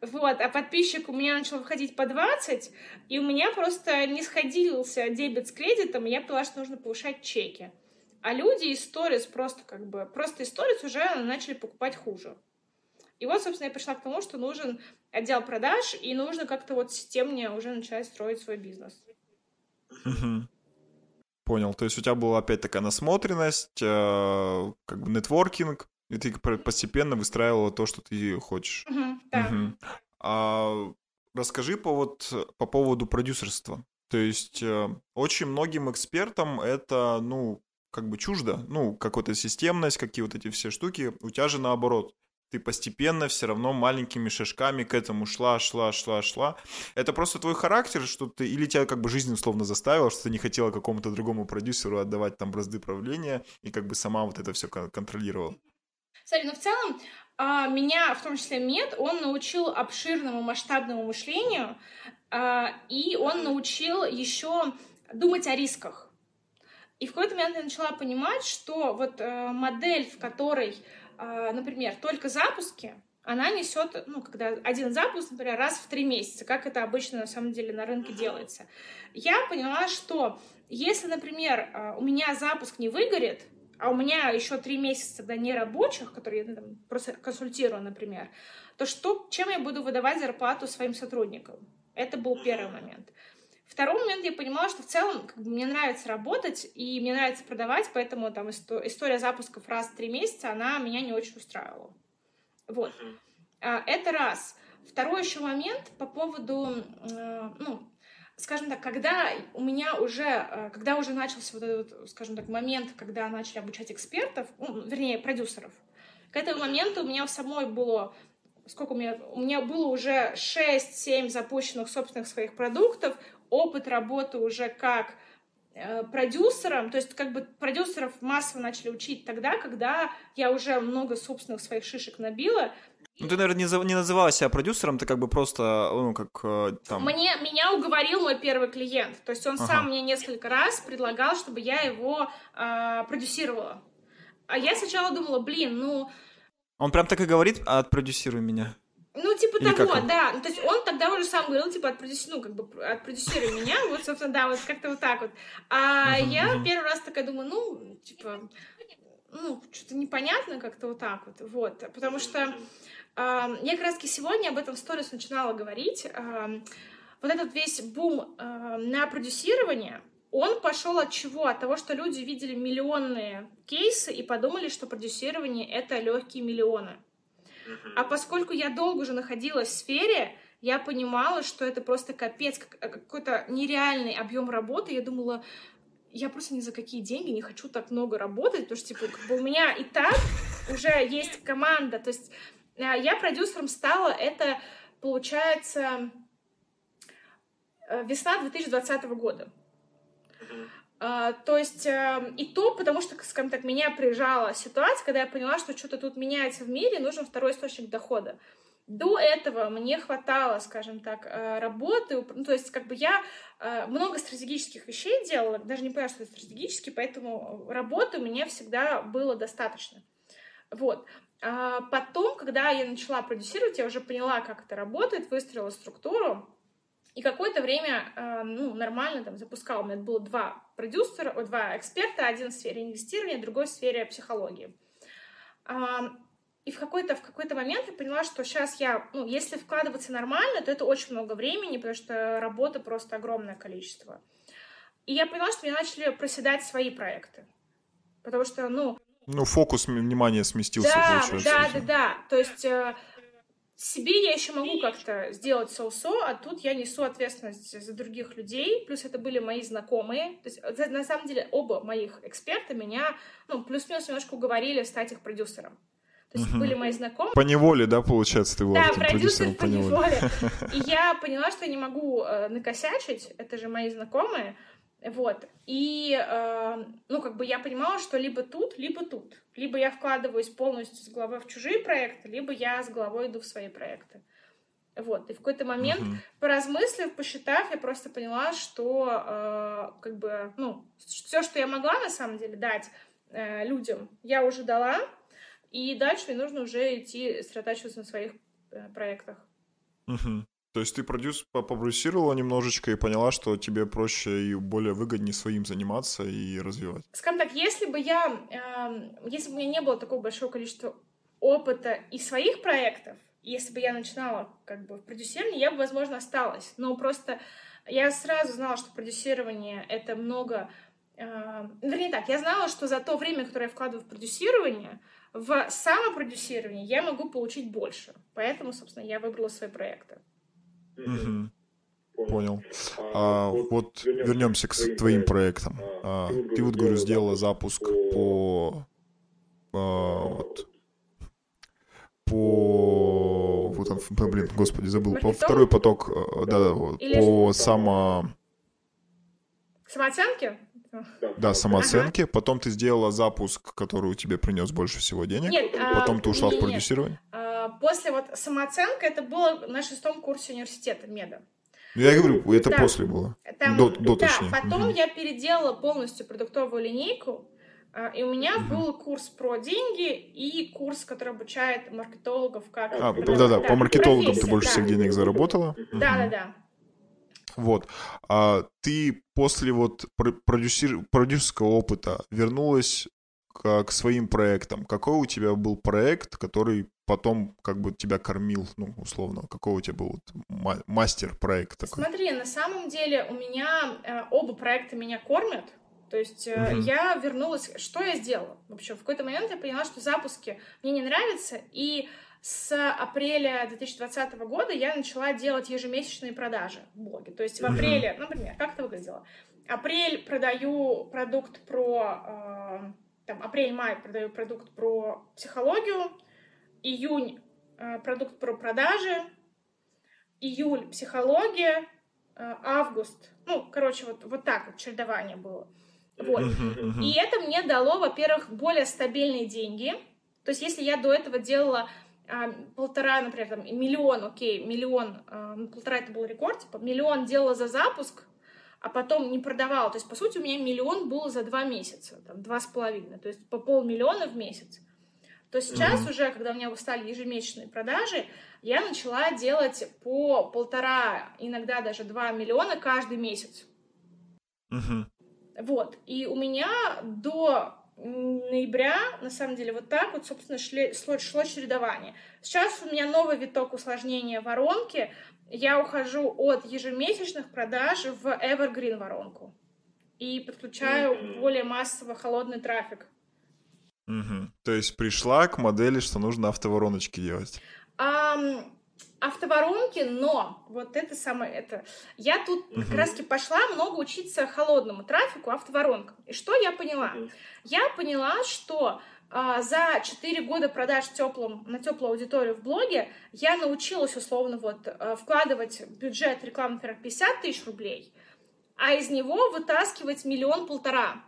Вот, а подписчик у меня начал выходить по 20, и у меня просто не сходился дебет с кредитом, и я поняла, что нужно повышать чеки. А люди из сторис просто как бы, просто из сторис уже начали покупать хуже. И вот, собственно, я пришла к тому, что нужен отдел продаж, и нужно как-то вот системнее уже начать строить свой бизнес. Uh-huh. Понял. То есть у тебя была опять такая насмотренность, э, как бы нетворкинг, и ты постепенно выстраивала то, что ты хочешь. Угу, да. Угу. А расскажи по, вот, по поводу продюсерства. То есть э, очень многим экспертам это, ну, как бы чуждо. Ну, какая-то системность, какие вот эти все штуки. У тебя же наоборот ты постепенно все равно маленькими шажками к этому шла, шла, шла, шла. Это просто твой характер, что ты, или тебя как бы жизнь условно заставила, что ты не хотела какому-то другому продюсеру отдавать там бразды правления, и как бы сама вот это все контролировала. Смотри, ну в целом а, меня, в том числе мед, он научил обширному масштабному мышлению, а, и он научил еще думать о рисках. И в какой-то момент я начала понимать, что вот э, модель, в которой например, только запуски, она несет, ну, когда один запуск, например, раз в три месяца, как это обычно на самом деле на рынке делается. Я поняла, что если, например, а, у меня запуск не выгорит, а у меня еще три месяца тогда не рабочих, которые я там, просто консультирую, например, то что, чем я буду выдавать зарплату своим сотрудникам? Это был первый момент. Второй момент я понимала, что в целом как бы, мне нравится работать и мне нравится продавать, поэтому там история запусков раз в три месяца, она меня не очень устраивала. Вот. А, это раз. Второй еще момент по поводу, э, ну, скажем так, когда у меня уже, э, когда уже начался вот этот, скажем так, момент, когда начали обучать экспертов, ну, вернее, продюсеров, к этому моменту у меня в самой было сколько у меня, у меня было уже 6-7 запущенных собственных своих продуктов, опыт работы уже как э, продюсером, то есть как бы продюсеров массово начали учить тогда, когда я уже много собственных своих шишек набила. Ну, ты, наверное, не, за, не называла себя продюсером, ты как бы просто, ну, как э, там... Мне, меня уговорил мой первый клиент, то есть он ага. сам мне несколько раз предлагал, чтобы я его э, продюсировала. А я сначала думала, блин, ну... Он прям так и говорит, отпродюсируй меня. Ну, типа Или того, да. Ну, то есть он тогда уже сам говорил, типа, отпродюсируй, ну, как бы, отпродюсируй меня, вот, собственно, да, вот как-то вот так вот. А я первый раз такая думаю, ну, типа, ну, что-то непонятно как-то вот так вот, вот. Потому что э, я как раз-таки сегодня об этом в сторис начинала говорить. Э, вот этот весь бум э, на продюсирование, он пошел от чего? От того, что люди видели миллионные кейсы и подумали, что продюсирование — это легкие миллионы. А поскольку я долго уже находилась в сфере, я понимала, что это просто капец, э, какой-то нереальный объем работы. Я думала, я просто ни за какие деньги не хочу так много работать, потому что, типа, как бы у меня и так уже есть команда. То есть э, я продюсером стала, это, получается, э, весна 2020 года. Uh, то есть uh, и то, потому что, скажем так, меня прижала ситуация, когда я поняла, что что-то тут меняется в мире, нужен второй источник дохода. До этого мне хватало, скажем так, uh, работы, ну, то есть как бы я много стратегических вещей делала, даже не понимаю, что это стратегически, поэтому работы у меня всегда было достаточно. Вот. А потом, когда я начала продюсировать, я уже поняла, как это работает, выстроила структуру, и какое-то время э, ну, нормально там запускала. У меня было два продюсера, два эксперта, один в сфере инвестирования, другой в сфере психологии. Э, и в какой-то, в какой-то момент я поняла, что сейчас я, ну, если вкладываться нормально, то это очень много времени, потому что работы просто огромное количество. И я поняла, что мне начали проседать свои проекты. Потому что, ну... Ну, фокус внимания сместился, да, получается. Да, да, да. То есть э, себе я еще могу как-то сделать соусо, а тут я несу ответственность за других людей, плюс это были мои знакомые. То есть, на самом деле, оба моих эксперта меня, ну, плюс-минус немножко уговорили стать их продюсером. То есть угу. были мои знакомые. По неволе, да, получается, ты была да, этим продюсером по неволе. И я поняла, что я не могу э, накосячить, это же мои знакомые, вот. И, э, ну, как бы я понимала, что либо тут, либо тут. Либо я вкладываюсь полностью с головой в чужие проекты, либо я с головой иду в свои проекты. Вот. И в какой-то момент, uh-huh. поразмыслив, посчитав, я просто поняла, что, э, как бы, ну, все, что я могла на самом деле дать э, людям, я уже дала. И дальше мне нужно уже идти сосредотачиваться на своих э, проектах. Uh-huh. То есть ты продюс попродюсировала немножечко и поняла, что тебе проще и более выгоднее своим заниматься и развивать. Скажем так, если бы я, э, если бы у меня не было такого большого количества опыта и своих проектов, если бы я начинала как бы в продюсировании, я бы, возможно, осталась. Но просто я сразу знала, что продюсирование — это много... Э, вернее так, я знала, что за то время, которое я вкладываю в продюсирование, в самопродюсирование я могу получить больше. Поэтому, собственно, я выбрала свои проекты. Угу. Понял. А, вот вернемся к твоим проектам. А, ты вот, говорю, сделала запуск по... А, вот, по... Вот он, блин, господи, забыл. По второй поток, э, да, да, вот, по само... Самооценке? Да, самооценки. Ага. Потом ты сделала запуск, который тебе принес больше всего денег. Нет, Потом а, ты ушла нет, в продюсирование. Нет после вот самооценка, это было на шестом курсе университета меда. Ну, я говорю, это да. после было. Там, до, до да, точнее. потом угу. я переделала полностью продуктовую линейку, а, и у меня угу. был курс про деньги и курс, который обучает маркетологов как... А, да-да, по маркетологам ты больше да. всех денег заработала. Да-да-да. Вот. А ты после вот продюсер, продюсерского опыта вернулась к, к своим проектам. Какой у тебя был проект, который потом как бы тебя кормил, ну, условно, какой у тебя был вот мастер проект такой? Смотри, на самом деле у меня э, оба проекта меня кормят, то есть угу. я вернулась, что я сделала? Вообще, в какой-то момент я поняла, что запуски мне не нравятся, и с апреля 2020 года я начала делать ежемесячные продажи в блоге. То есть в апреле, например, как это выглядело? Апрель продаю продукт про, э, там, апрель-май продаю продукт про психологию, июнь э, продукт про продажи, июль психология, э, август, ну, короче, вот, вот так вот чередование было. Вот. И это мне дало, во-первых, более стабильные деньги. То есть, если я до этого делала а, полтора, например, там, миллион, окей, миллион, а, ну, полтора это был рекорд, типа, миллион делала за запуск, а потом не продавала. То есть, по сути, у меня миллион был за два месяца, там, два с половиной, то есть по полмиллиона в месяц то сейчас mm-hmm. уже, когда у меня стали ежемесячные продажи, я начала делать по полтора, иногда даже два миллиона каждый месяц. Mm-hmm. Вот. И у меня до ноября, на самом деле, вот так вот, собственно, шли, шло, шло чередование. Сейчас у меня новый виток усложнения воронки. Я ухожу от ежемесячных продаж в evergreen воронку и подключаю mm-hmm. более массово холодный трафик. Угу. То есть пришла к модели, что нужно автовороночки делать. Um, автоворонки, но вот это самое, это... Я тут угу. как раз-таки пошла много учиться холодному трафику, автоворонкам. И что я поняла? Угу. Я поняла, что за 4 года продаж теплым, на теплую аудиторию в блоге я научилась условно вот а, вкладывать бюджет рекламы, например, 50 тысяч рублей, а из него вытаскивать миллион-полтора.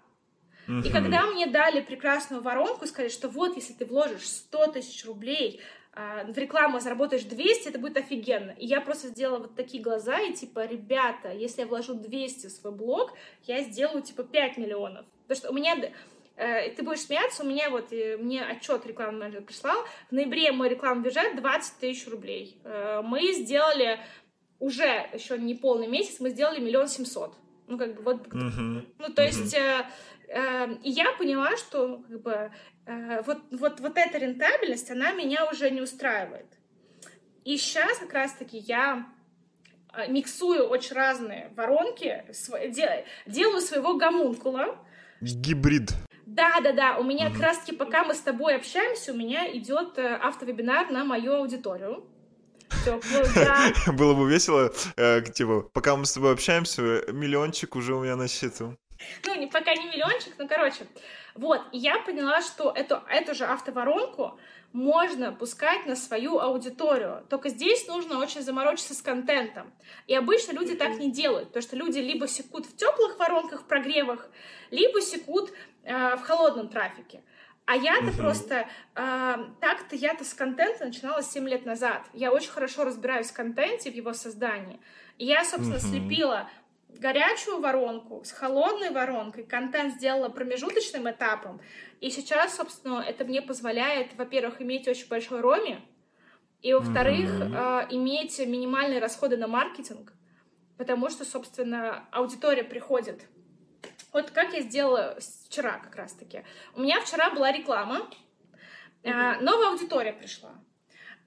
И когда мне дали прекрасную воронку и сказали, что вот, если ты вложишь 100 тысяч рублей а, в рекламу заработаешь 200, это будет офигенно. И я просто сделала вот такие глаза, и типа, ребята, если я вложу 200 в свой блог, я сделаю типа 5 миллионов. Потому что у меня э, ты будешь смеяться, у меня вот, э, мне отчет рекламный прислал, в ноябре мой рекламный бюджет 20 тысяч рублей. Э, мы сделали уже еще не полный месяц, мы сделали миллион семьсот. Ну, как бы вот, uh-huh. ну, то есть, uh-huh. э, и я поняла, что, как бы, э, вот, вот, вот эта рентабельность, она меня уже не устраивает. И сейчас как раз-таки я э, миксую очень разные воронки, делаю своего гомункула. Гибрид. Да, да, да. У меня как раз-таки, пока мы с тобой общаемся, у меня идет э, автовебинар на мою аудиторию. Было бы весело, э, типа, пока мы с тобой общаемся, миллиончик уже у меня на счету. Ну, не, пока не миллиончик, но короче. Вот, и я поняла, что эту, эту же автоворонку можно пускать на свою аудиторию. Только здесь нужно очень заморочиться с контентом. И обычно люди так не делают, потому что люди либо секут в теплых воронках, прогревах, либо секут э, в холодном трафике. А я-то угу. просто, э, так-то я-то с контента начинала 7 лет назад. Я очень хорошо разбираюсь в контенте, в его создании. И я, собственно, угу. слепила горячую воронку с холодной воронкой, контент сделала промежуточным этапом. И сейчас, собственно, это мне позволяет, во-первых, иметь очень большой роми, и, во-вторых, mm-hmm. э, иметь минимальные расходы на маркетинг, потому что, собственно, аудитория приходит вот как я сделала вчера как раз-таки. У меня вчера была реклама, mm-hmm. новая аудитория пришла.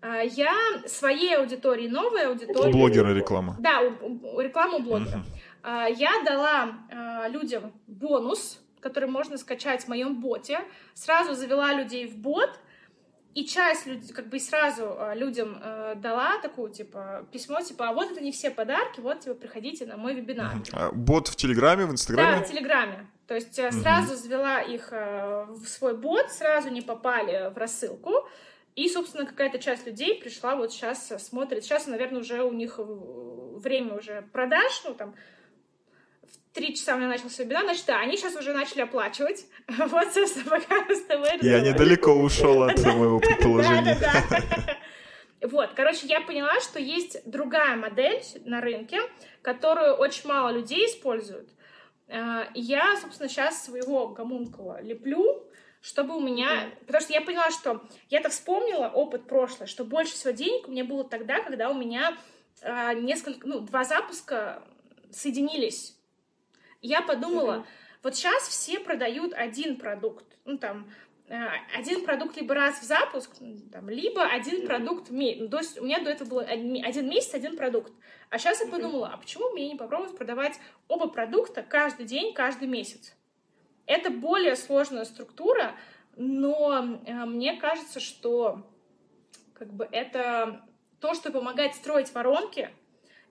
А, я своей аудитории, новой аудитории... Блогера реклама. Да, у, у, рекламу блогера. Uh-huh. Я дала людям бонус, который можно скачать в моем боте. Сразу завела людей в бот, и часть людей, как бы сразу э, людям э, дала такую, типа, письмо, типа, а вот это не все подарки, вот, типа, приходите на мой вебинар. А бот в Телеграме, в Инстаграме? Да, в Телеграме. То есть э, сразу угу. завела их э, в свой бот, сразу не попали в рассылку, и, собственно, какая-то часть людей пришла вот сейчас, смотрит. Сейчас, наверное, уже у них время уже продаж, ну, там, три часа у меня начался вебинар, значит, да, они сейчас уже начали оплачивать. Вот, собственно, пока мы с тобой Я недалеко ушел от моего предположения. Вот, короче, я поняла, что есть другая модель на рынке, которую очень мало людей используют. А, я, собственно, сейчас своего гомункула леплю, чтобы у меня... Потому что я поняла, что... Я-то вспомнила опыт прошлый, что больше всего денег у меня было тогда, когда у меня а, несколько... Ну, два запуска соединились я подумала, mm-hmm. вот сейчас все продают один продукт, ну там э, один продукт либо раз в запуск, там, либо один mm-hmm. продукт в месяц. Ну, то есть у меня до этого было один месяц, один продукт. А сейчас я подумала, а почему мне не попробовать продавать оба продукта каждый день, каждый месяц? Это более сложная структура, но э, мне кажется, что как бы это то, что помогает строить воронки,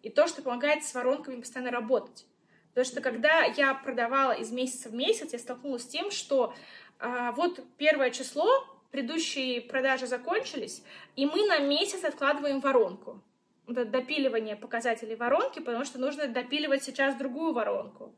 и то, что помогает с воронками постоянно работать. Потому что когда я продавала из месяца в месяц, я столкнулась с тем, что а, вот первое число, предыдущие продажи закончились, и мы на месяц откладываем воронку. Это допиливание показателей воронки, потому что нужно допиливать сейчас другую воронку.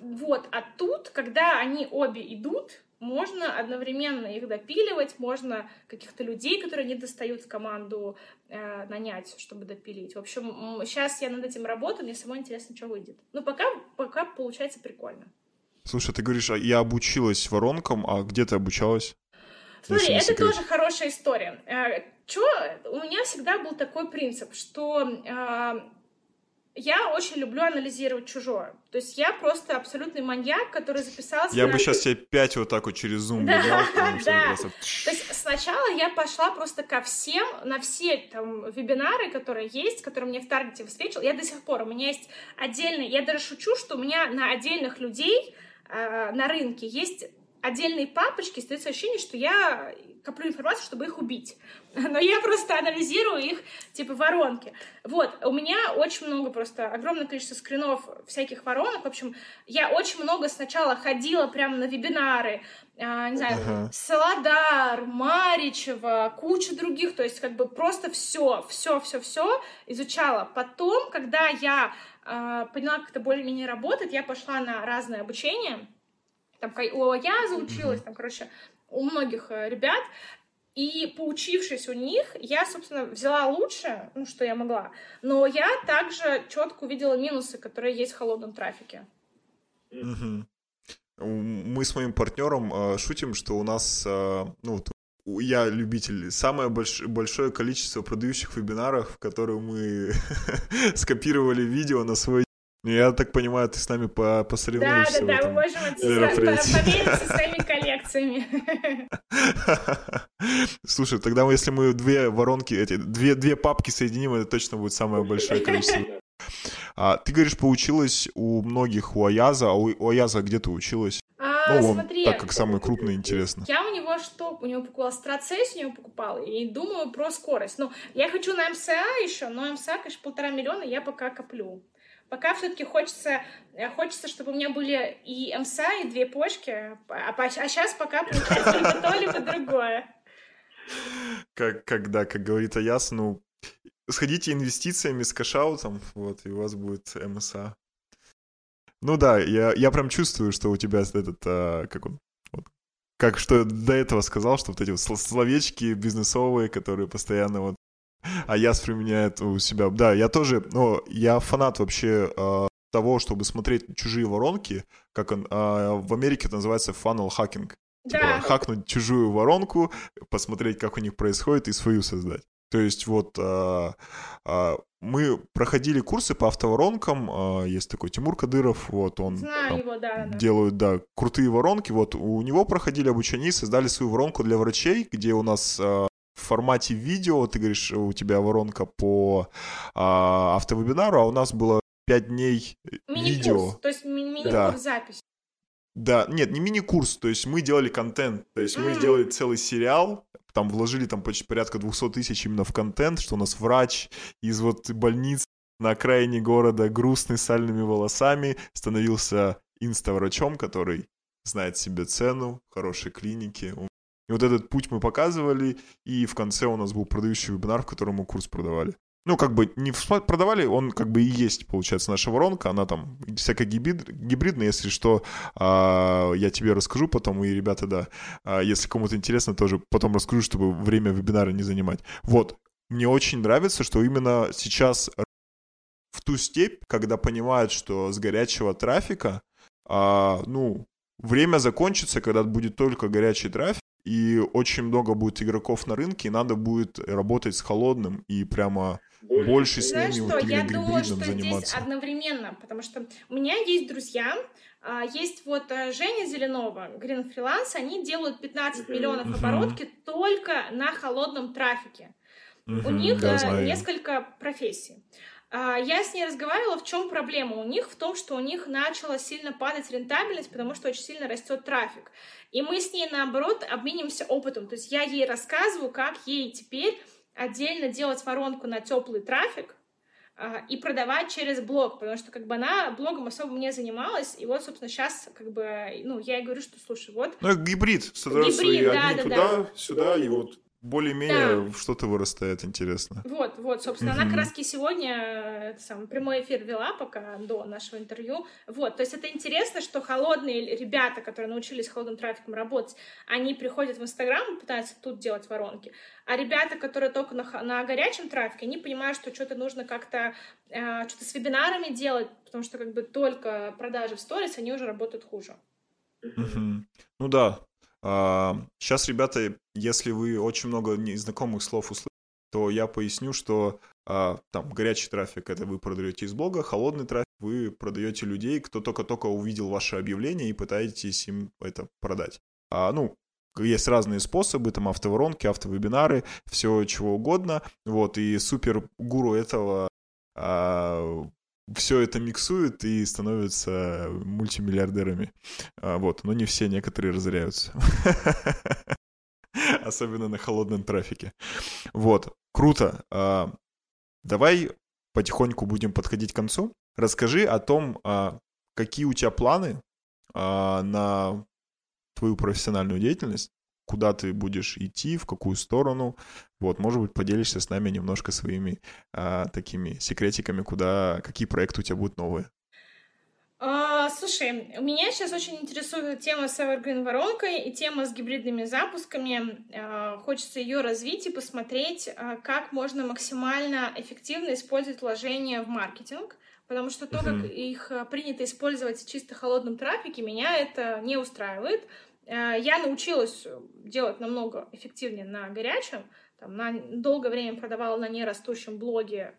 Вот, а тут, когда они обе идут, можно одновременно их допиливать, можно каких-то людей, которые не достают в команду, э, нанять, чтобы допилить. В общем, сейчас я над этим работаю, мне самой интересно, что выйдет. Ну, пока, пока получается прикольно. Слушай, ты говоришь, а я обучилась воронкам, а где ты обучалась? Смотри, это тоже хорошая история. Э, чё, у меня всегда был такой принцип, что э, я очень люблю анализировать чужое. То есть я просто абсолютный маньяк, который записался... Я на... бы сейчас тебе пять вот так вот через Zoom да, да. Просто... То есть сначала я пошла просто ко всем, на все там вебинары, которые есть, которые мне в таргете высвечивал. Я до сих пор, у меня есть отдельный... Я даже шучу, что у меня на отдельных людей э, на рынке есть отдельные папочки, остается ощущение, что я коплю информацию, чтобы их убить. Но я просто анализирую их, типа, воронки. Вот, у меня очень много просто, огромное количество скринов всяких воронок. В общем, я очень много сначала ходила прямо на вебинары, а, не знаю, uh-huh. Солодар, Мари Галичева, куча других, то есть как бы просто все, все, все, все изучала. Потом, когда я э, поняла, как это более-менее работает, я пошла на разное обучение, там у Аяза училась, там, короче, у многих э, ребят, и поучившись у них, я, собственно, взяла лучшее, ну, что я могла, но я также четко увидела минусы, которые есть в холодном трафике. Угу. Мы с моим партнером э, шутим, что у нас, э, ну, я любитель, самое больш, большое количество продающих вебинаров, в которые мы скопировали видео на свой я так понимаю, ты с нами по посоревнуешься. Да, да, да, мы можем помериться своими коллекциями. Слушай, тогда если мы две воронки, эти, две, две папки соединим, это точно будет самое большое количество. А, ты говоришь, поучилась у многих у Аяза, а у, у Аяза где ты училась? А, ну, он, смотри, так как самый крупный, интересно. Я у него что? У него покупала страцесс, у него покупала, и думаю про скорость. Ну, я хочу на МСА еще, но МСА, конечно, полтора миллиона я пока коплю. Пока все-таки хочется, э, хочется, чтобы у меня были и МСА, и две почки, а, а сейчас пока получается либо то, либо другое. Как, когда, как говорит Аяс, ну, сходите инвестициями с кэшаутом, вот, и у вас будет МСА. Ну да, я, я прям чувствую, что у тебя этот, а, как он, вот, как что до этого сказал, что вот эти вот словечки бизнесовые, которые постоянно вот а Яс применяет у себя. Да, я тоже, но я фанат вообще э, того, чтобы смотреть чужие воронки, как он, э, в Америке это называется funnel hacking. Типа, да. хакнуть чужую воронку, посмотреть, как у них происходит, и свою создать. То есть вот а, а, мы проходили курсы по автоворонкам, а, есть такой Тимур Кадыров, вот он Знаю там, его, да, да. делают, да, крутые воронки, вот у него проходили обучение, создали свою воронку для врачей, где у нас а, формате видео, ты говоришь, у тебя воронка по а, автовебинару, а у нас было 5 дней видео. то есть мини-курс да. запись. Да, нет, не мини-курс, то есть мы делали контент, то есть мы сделали целый сериал, там вложили там почти порядка 200 тысяч именно в контент, что у нас врач из вот больниц на окраине города, грустный, сальными волосами, становился инста-врачом, который знает себе цену, хорошей клиники. И вот этот путь мы показывали, и в конце у нас был продающий вебинар, в котором мы курс продавали ну, как бы не продавали, он как бы и есть, получается, наша воронка, она там всякая гибрид, гибридная, если что, а, я тебе расскажу потом, и ребята, да, а, если кому-то интересно, тоже потом расскажу, чтобы время вебинара не занимать. Вот, мне очень нравится, что именно сейчас в ту степь, когда понимают, что с горячего трафика, а, ну, время закончится, когда будет только горячий трафик, и очень много будет игроков на рынке, и надо будет работать с холодным и прямо больше с Знаешь ними что, вот я думаю, что заниматься. здесь одновременно, потому что у меня есть друзья, а, есть вот э, Женя Зеленова, Green Freelance, они делают 15 миллионов uh-huh. оборотки только на холодном трафике. Uh-huh, у них да, э, несколько профессий. А, я с ней разговаривала, в чем проблема у них? В том, что у них начала сильно падать рентабельность, потому что очень сильно растет трафик. И мы с ней, наоборот, обменимся опытом. То есть я ей рассказываю, как ей теперь отдельно делать воронку на теплый трафик а, и продавать через блог, потому что как бы она блогом особо не занималась, и вот, собственно, сейчас как бы, ну, я ей говорю, что, слушай, вот... Ну, гибрид, гибрид, да, да, туда, да. сюда, и вот более-менее да. что-то вырастает интересно. Вот, вот, собственно, mm-hmm. она краски сегодня это сам, прямой эфир вела пока до нашего интервью. Вот, то есть это интересно, что холодные ребята, которые научились холодным трафиком работать, они приходят в Инстаграм и пытаются тут делать воронки. А ребята, которые только на, на горячем трафике, они понимают, что что-то нужно как-то э, что-то с вебинарами делать, потому что как бы только продажи в сторис, они уже работают хуже. Mm-hmm. Ну да, Сейчас, ребята, если вы очень много незнакомых слов услышите, то я поясню, что а, там горячий трафик это вы продаете из блога, холодный трафик вы продаете людей, кто только-только увидел ваше объявление и пытаетесь им это продать. А, ну, есть разные способы, там автоворонки, автовебинары, все чего угодно. Вот, и супер гуру этого а, все это миксуют и становятся мультимиллиардерами. А, вот, но не все, некоторые разоряются. Особенно на холодном трафике. Вот, круто. А, давай потихоньку будем подходить к концу. Расскажи о том, а, какие у тебя планы на твою профессиональную деятельность. Куда ты будешь идти, в какую сторону. Вот, может быть, поделишься с нами немножко своими а, такими секретиками, куда, какие проекты у тебя будут новые. А, слушай, меня сейчас очень интересует тема с Evergreen воронкой и тема с гибридными запусками. А, хочется ее развить и посмотреть, а, как можно максимально эффективно использовать вложения в маркетинг, потому что то, как их а, принято использовать в чисто холодном трафике, меня это не устраивает. А, я научилась делать намного эффективнее на горячем, там, на долгое время продавала на нерастущем блоге,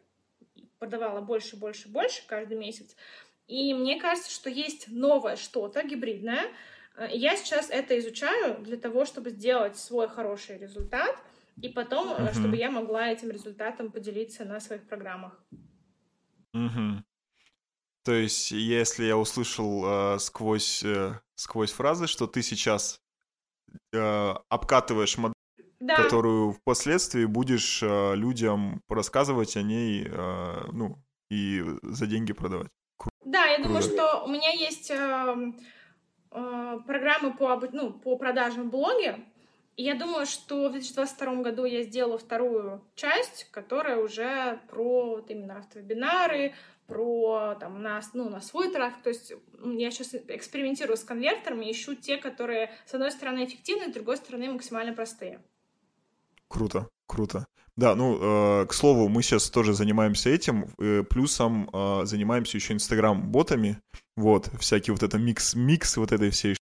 продавала больше, больше, больше каждый месяц. И мне кажется, что есть новое что-то гибридное. Э, я сейчас это изучаю для того, чтобы сделать свой хороший результат, и потом, uh-huh. чтобы я могла этим результатом поделиться на своих программах. Угу. То есть, если я услышал э, сквозь, э, сквозь фразы, что ты сейчас э, обкатываешь модель, да. которую впоследствии будешь э, людям рассказывать о ней, э, ну, и за деньги продавать. Да, я думаю, что у меня есть э, э, программы по, ну, по продажам в блоге, и я думаю, что в 2022 году я сделала вторую часть, которая уже про вот именно автовебинары, про там, на, ну, на свой трафик. То есть я сейчас экспериментирую с конвертерами, ищу те, которые, с одной стороны, эффективны, с другой стороны, максимально простые. Круто, круто. Да, ну, э, к слову, мы сейчас тоже занимаемся этим, э, плюсом э, занимаемся еще Инстаграм-ботами, вот, всякий вот это микс-микс вот этой всей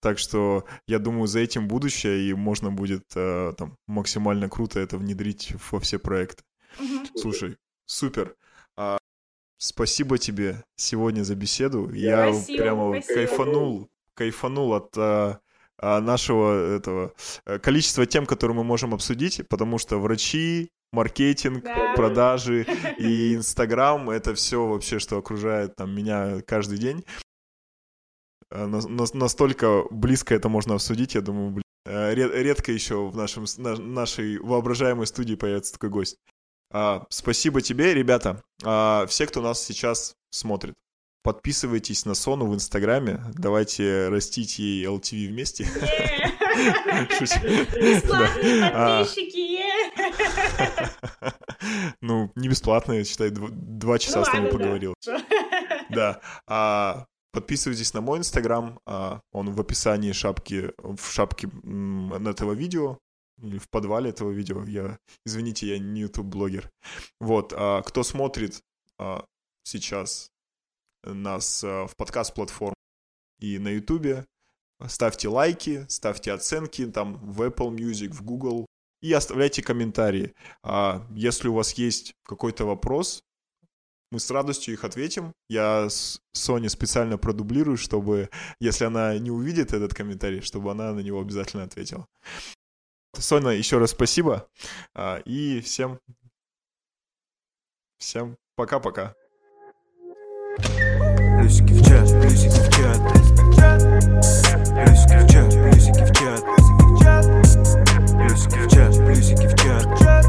так что я думаю, за этим будущее, и можно будет э, там максимально круто это внедрить во все проекты. Mm-hmm. Слушай, супер. Спасибо тебе сегодня за беседу. Я спасибо, прямо спасибо. кайфанул, кайфанул от а, а, нашего этого э, количества тем, которые мы можем обсудить, потому что врачи, маркетинг, да. продажи и Инстаграм — это все вообще, что окружает там, меня каждый день. Э, настолько близко это можно обсудить, я думаю, блин, э, редко еще в нашем, нашей воображаемой студии появится такой гость. А, спасибо тебе, ребята. А, все, кто нас сейчас смотрит. Подписывайтесь на Сону в Инстаграме. Давайте растить ей LTV вместе. А. подписчики, Ну, не бесплатно, я считаю, два часа ну с нами поговорил. Да. Подписывайтесь на мой Инстаграм. Он в описании шапки, в шапке этого видео или в подвале этого видео. Я, извините, я не YouTube-блогер. Вот, кто смотрит сейчас нас э, в подкаст-платформе и на YouTube. Ставьте лайки, ставьте оценки там в Apple Music, в Google и оставляйте комментарии. А если у вас есть какой-то вопрос, мы с радостью их ответим. Я Соне специально продублирую, чтобы, если она не увидит этот комментарий, чтобы она на него обязательно ответила. Соня, еще раз спасибо. А, и всем, всем пока-пока. Плюсики в чат, плюсики в чат. Плюсики в чат, плюсики в чат. Плюсики в чат, плюсики в чат.